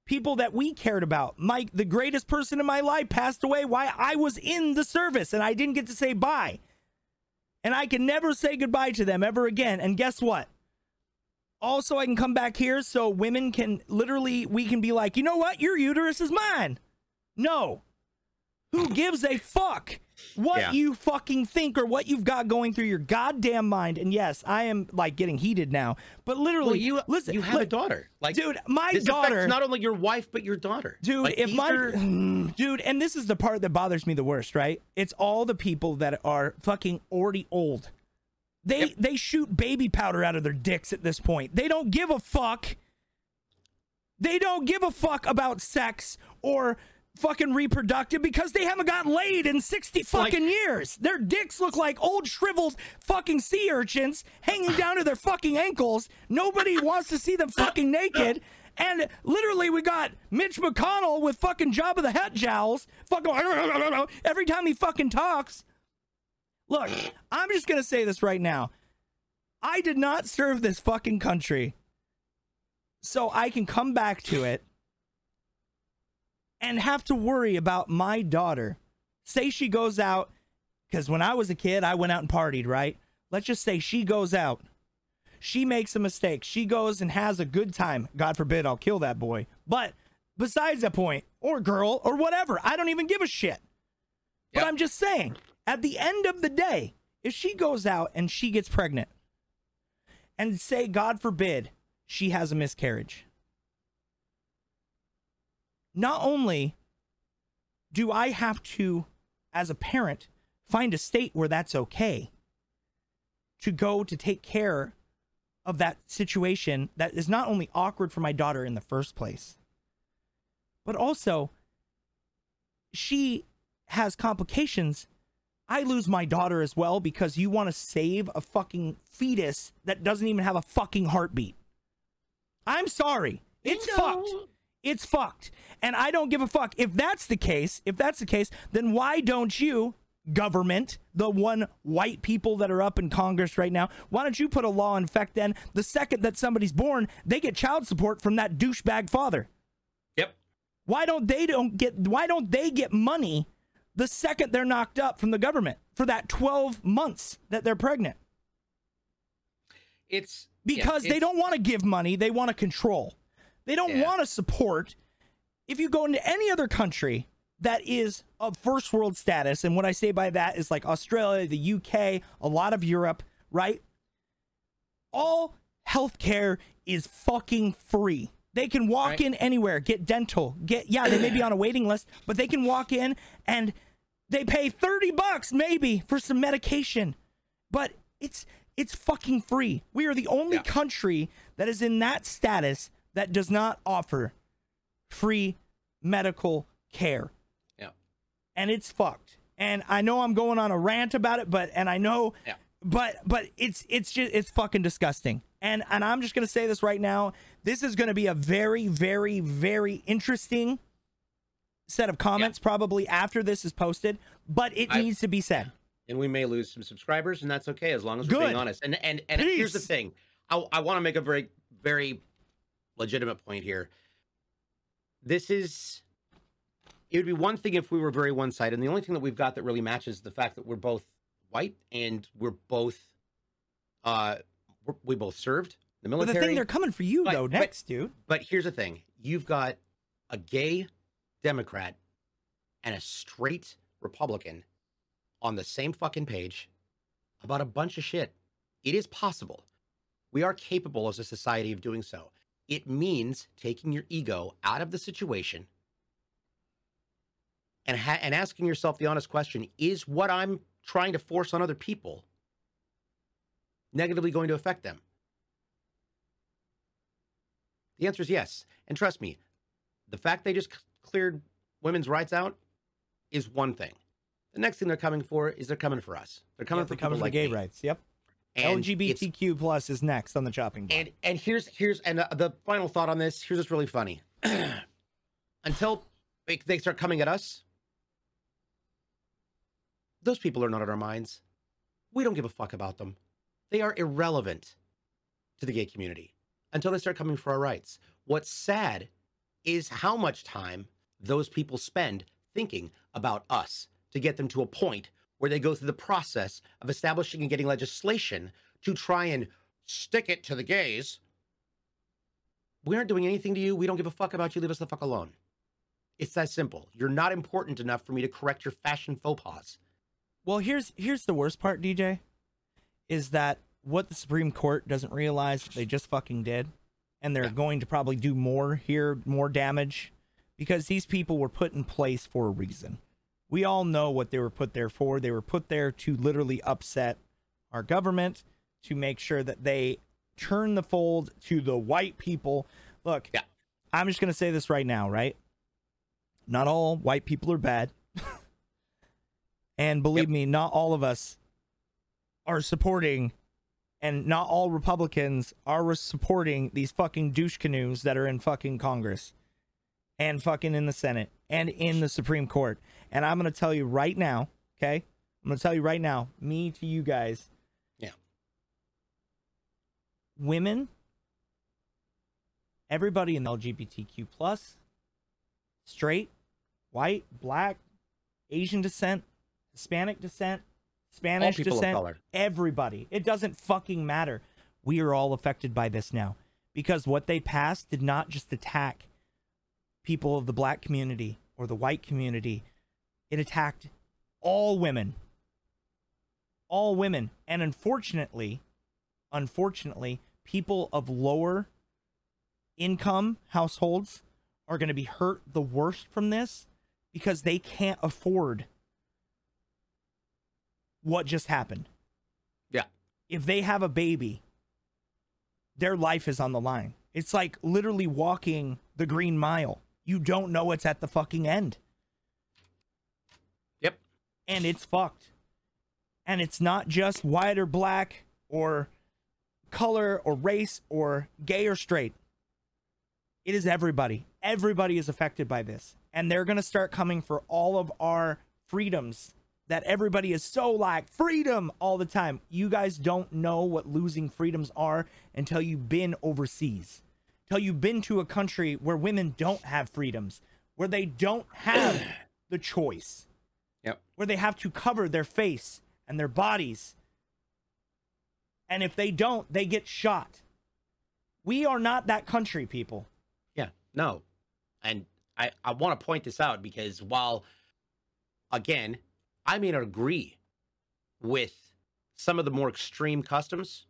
people that we cared about. Mike, the greatest person in my life, passed away while I was in the service and I didn't get to say bye. And I can never say goodbye to them ever again. And guess what? Also, I can come back here so women can literally, we can be like, you know what? Your uterus is mine. No. Who gives a fuck what Yeah. you fucking think or what you've got going through your goddamn mind? And yes, I am like getting heated now, but literally, Well, you listen, you have a daughter, like dude, my this daughter, not only your wife but your daughter, dude Like, if my dude and this is the part that bothers me the worst right? It's all the people that are fucking already old. They Yep. they shoot baby powder out of their dicks at this point. They don't give a fuck. They don't give a fuck about sex or fucking reproductive because they haven't gotten laid in 60 fucking years their dicks look like old shriveled fucking sea urchins hanging down to their fucking ankles nobody wants to see them fucking naked and literally, we got Mitch McConnell with fucking Jabba the Hutt jowls. Fucking every time he fucking talks. Look, I'm just gonna say this right now. I did not serve this fucking country, so I can come back to it and have to worry about my daughter. Say she goes out, because when I was a kid, I went out and partied, right? Let's just say she goes out she makes a mistake. She goes and has a good time. God forbid I'll kill that boy. But besides that point, or girl, or whatever, I don't even give a shit. But Yep. I'm just saying, at the end of the day, if she goes out and she gets pregnant, and say, God forbid, she has a miscarriage, not only do I have to, as a parent, find a state where that's okay to go to take care of that situation that is not only awkward for my daughter in the first place, but also she has complications. I lose my daughter as well because you want to save a fucking fetus that doesn't even have a fucking heartbeat. I'm sorry. It's fucked. It's fucked. And I don't give a fuck. If that's the case, if that's the case, then why don't you, government, the one white people that are up in Congress right now, why don't you put a law in effect then? The second that somebody's born, they get child support from that douchebag father. Yep. Why don't they don't get why don't they get money the second they're knocked up from the government for that 12 months that they're pregnant? It's yeah, because they don't want to give money they want to control they don't Yeah. want to support if you go into any other country that is of first world status and what i say by that is like australia the uk a lot of europe right all healthcare is fucking free they can walk Right. in anywhere get dental get yeah they may be on a waiting list but they can walk in and they pay 30 bucks maybe for some medication but it's it's fucking free. We are the only Yeah. country that is in that status that does not offer free medical care. Yeah. And it's fucked. And I know I'm going on a rant about it, but and I know Yeah. but but it's it's just it's fucking disgusting. And and I'm just going to say this right now. This is going to be a very very very interesting set of comments probably after this is posted, but it I- needs to be said. and we may lose some subscribers, and that's okay as long as we're Good. being honest. And and and here's the thing, I I want to make a very very legitimate point here. This is. It would be one thing if we were very one sided. And the only thing that we've got that really matches the fact that we're both white and we're both, uh, we're, we both served the But military. the thing they're coming for you But- though but- next, dude. But here's the thing: you've got a gay Democrat and a straight Republican on the same fucking page about a bunch of shit. It is possible. We are capable as a society of doing so. It means taking your ego out of the situation and ha- and asking yourself the honest question: Is what I'm trying to force on other people negatively going to affect them? The answer is yes. And trust me, the fact they just c- cleared women's rights out is one thing. The next thing they're coming for is they're coming for us. They're coming Yep, for they're coming for like gay me. rights. Yep. And LGBTQ plus is next on the chopping block. And and here's here's and uh, the final thought on this. Here's what's really funny. Until they, they start coming at us, those people are not on our minds. We don't give a fuck about them. They are irrelevant to the gay community until they start coming for our rights. What's sad is how much time those people spend thinking about us to get them to a point where they go through the process of establishing and getting legislation to try and stick it to the gays. We aren't doing anything to you. We don't give a fuck about you. Leave us the fuck alone. It's that simple. You're not important enough for me to correct your fashion faux pas. Well, here's here's the worst part, DJ, is that what the Supreme Court doesn't realize they just fucking did, and they're Yeah. going to probably do more here, more damage, because these people were put in place for a reason. We all know what they were put there for. They were put there to literally upset our government, to make sure that they turn the fold to the white people. Look, Yeah. I'm just gonna say this right now, right? Not all white people are bad. And believe Yep. me, not all of us are supporting, and not all Republicans are supporting these fucking douche canoes that are in fucking Congress and fucking in the Senate and in the Supreme Court. And I'm going to tell you right now, okay? I'm going to tell you right now, me to you guys. Yeah. Women, everybody in the LGBTQ plus, straight, white, black, Asian descent, Hispanic descent, Spanish descent, everybody. It doesn't fucking matter. We are all affected by this now because what they passed did not just attack people of the black community or the white community, it attacked all women. All women. And unfortunately, unfortunately, people of lower income households are going to be hurt the worst from this because they can't afford what just happened. Yeah. If they have a baby, their life is on the line. It's like literally walking the green mile. You don't know what's at the fucking end. Yep. And it's fucked. And it's not just white or black or color or race or gay or straight. It is everybody. Everybody is affected by this. And they're going to start coming for all of our freedoms that everybody is so like freedom all the time. You guys don't know what losing freedoms are until you've been overseas. Until you've been to a country where women don't have freedoms, where they don't have the choice, Yep. where they have to cover their face and their bodies. And if they don't, they get shot. We are not that country, people. Yeah, no. And I, I want to point this out because while, again, I may not agree with some of the more extreme customs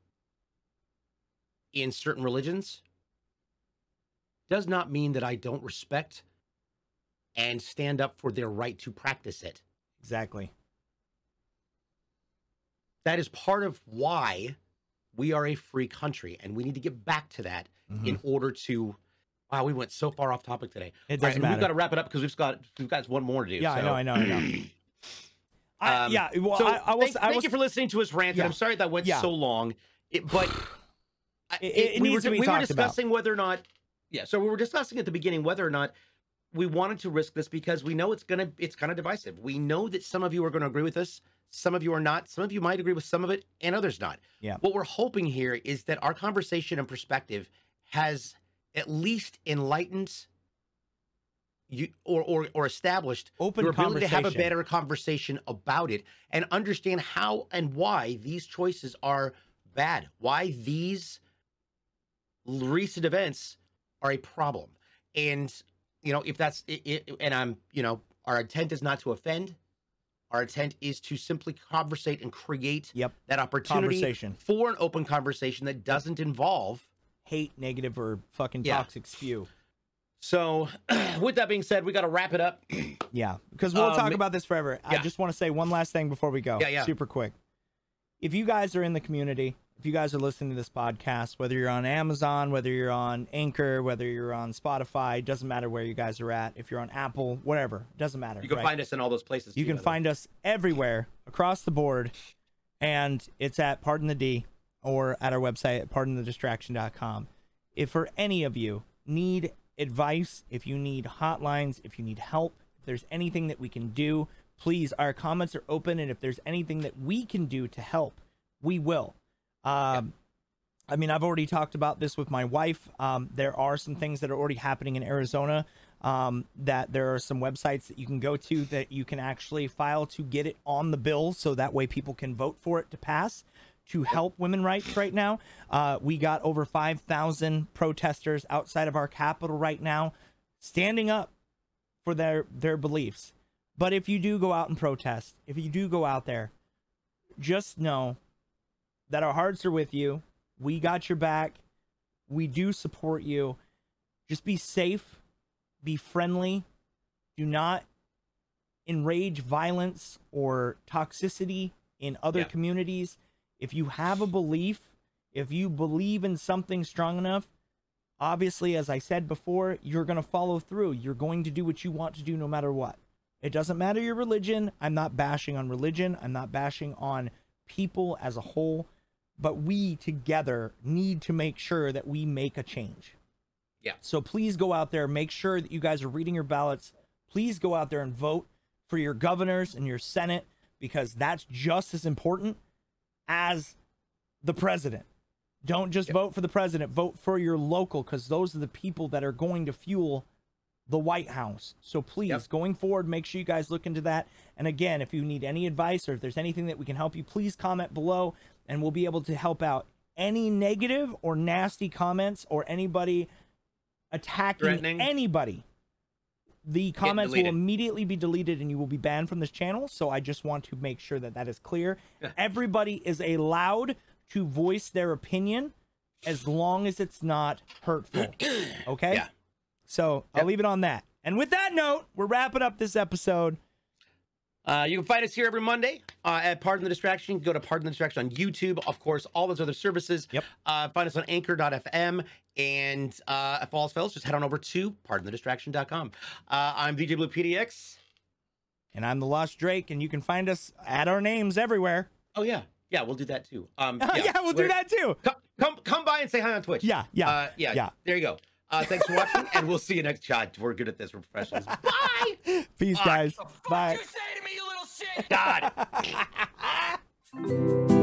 in certain religions, does not mean that I don't respect and stand up for their right to practice it. Exactly. That is part of why we are a free country, and we need to get back to that in order to. Wow, we went so far off topic today. It doesn't and matter. We've got to wrap it up because we've got we've got one more to do. Yeah, I know, I know, I know. I, Um, yeah, well, so I, I was, thank, I thank you for listening to us rant. Yeah. I'm sorry that went Yeah. so long, it, but It- it we needs were, to be we were talked about. discussing whether or not. Yeah, so we were discussing at the beginning whether or not we wanted to risk this because we know it's gonna it's kind of divisive. We know that some of you are going to agree with us, some of you are not. Some of you might agree with some of it, and others not. Yeah. What we're hoping here is that our conversation and perspective has at least enlightened you or or, or established Open your ability to have a better conversation about it and understand how and why these choices are bad, why these recent events are a problem. And you know, if that's it, it, and I'm, you know, our intent is not to offend. Our intent is to simply conversate and create Yep. that opportunity Conversation. for an open conversation that doesn't involve hate, negative, or fucking Yeah. toxic spew. So, with that being said, we got to wrap it up. Yeah, because we'll Um, talk about this forever. I just want to say one last thing before we go. Yeah, yeah. Super quick. If you guys are in the community, if you guys are listening to this podcast, whether you're on Amazon, whether you're on Anchor, whether you're on Spotify, doesn't matter where you guys are at. If you're on Apple, whatever, doesn't matter. You can right? find us in all those places. You too, can way. find us everywhere across the board, and it's at Pardon the D or at our website at pardonthedistraction.com. If for any of you need advice, if you need hotlines, if you need help, if there's anything that we can do, please, our comments are open, and if there's anything that we can do to help, we will. Um, I mean, I've already talked about this with my wife. Um, there are some things that are already happening in Arizona. Um, that there are some websites that you can go to that you can actually file to get it on the bill, so that way people can vote for it to pass to help women rights right now. Uh, we got over 5,000 protesters outside of our capital right now standing up for their their beliefs. But if you do go out and protest, if you do go out there, just know that our hearts are with you. We got your back. We do support you. Just be safe, be friendly. Do not enrage violence or toxicity in other Yeah. communities. If you have a belief, if you believe in something strong enough, obviously, as I said before, you're going to follow through. You're going to do what you want to do no matter what. It doesn't matter your religion. I'm not bashing on religion. I'm not bashing on people as a whole. But we together need to make sure that we make a change. Yeah. So please go out there, make sure that you guys are reading your ballots. Please go out there and vote for your governors and your Senate because that's just as important as the president. Don't just vote for the president, vote for your local because those are the people that are going to fuel the White House. So please, Yep. going forward, make sure you guys look into that. And again, if you need any advice or if there's anything that we can help you, please comment below and we'll be able to help out. Any negative or nasty comments or anybody attacking anybody, the comments will immediately be deleted and you will be banned from this channel. So I just want to make sure that that is clear. Yeah. Everybody is allowed to voice their opinion as long as it's not hurtful. Okay? Yeah. So I'll leave it on that. And with that note, we're wrapping up this episode. Uh, you can find us here every Monday uh, at Pardon the Distraction. Go to Pardon the Distraction on YouTube, of course, all those other services. Yep. Uh, find us on anchor.fm. And uh, if all fails, just head on over to pardonthedistraction.com. Uh, I'm DJ Blue PDX. And I'm the Lost Drake, and you can find us at our names everywhere. Oh, yeah. Yeah, we'll do that too. Um, Yeah, we'll do we're- that too. Come, come, come by and say hi on Twitch. Yeah, yeah, Uh, yeah. yeah. There you go. Uh, thanks for watching, and we'll see you next time. We're good at this. We're professionals. Bye. Peace, guys. Fuck Bye. you say to me, you little shit! God.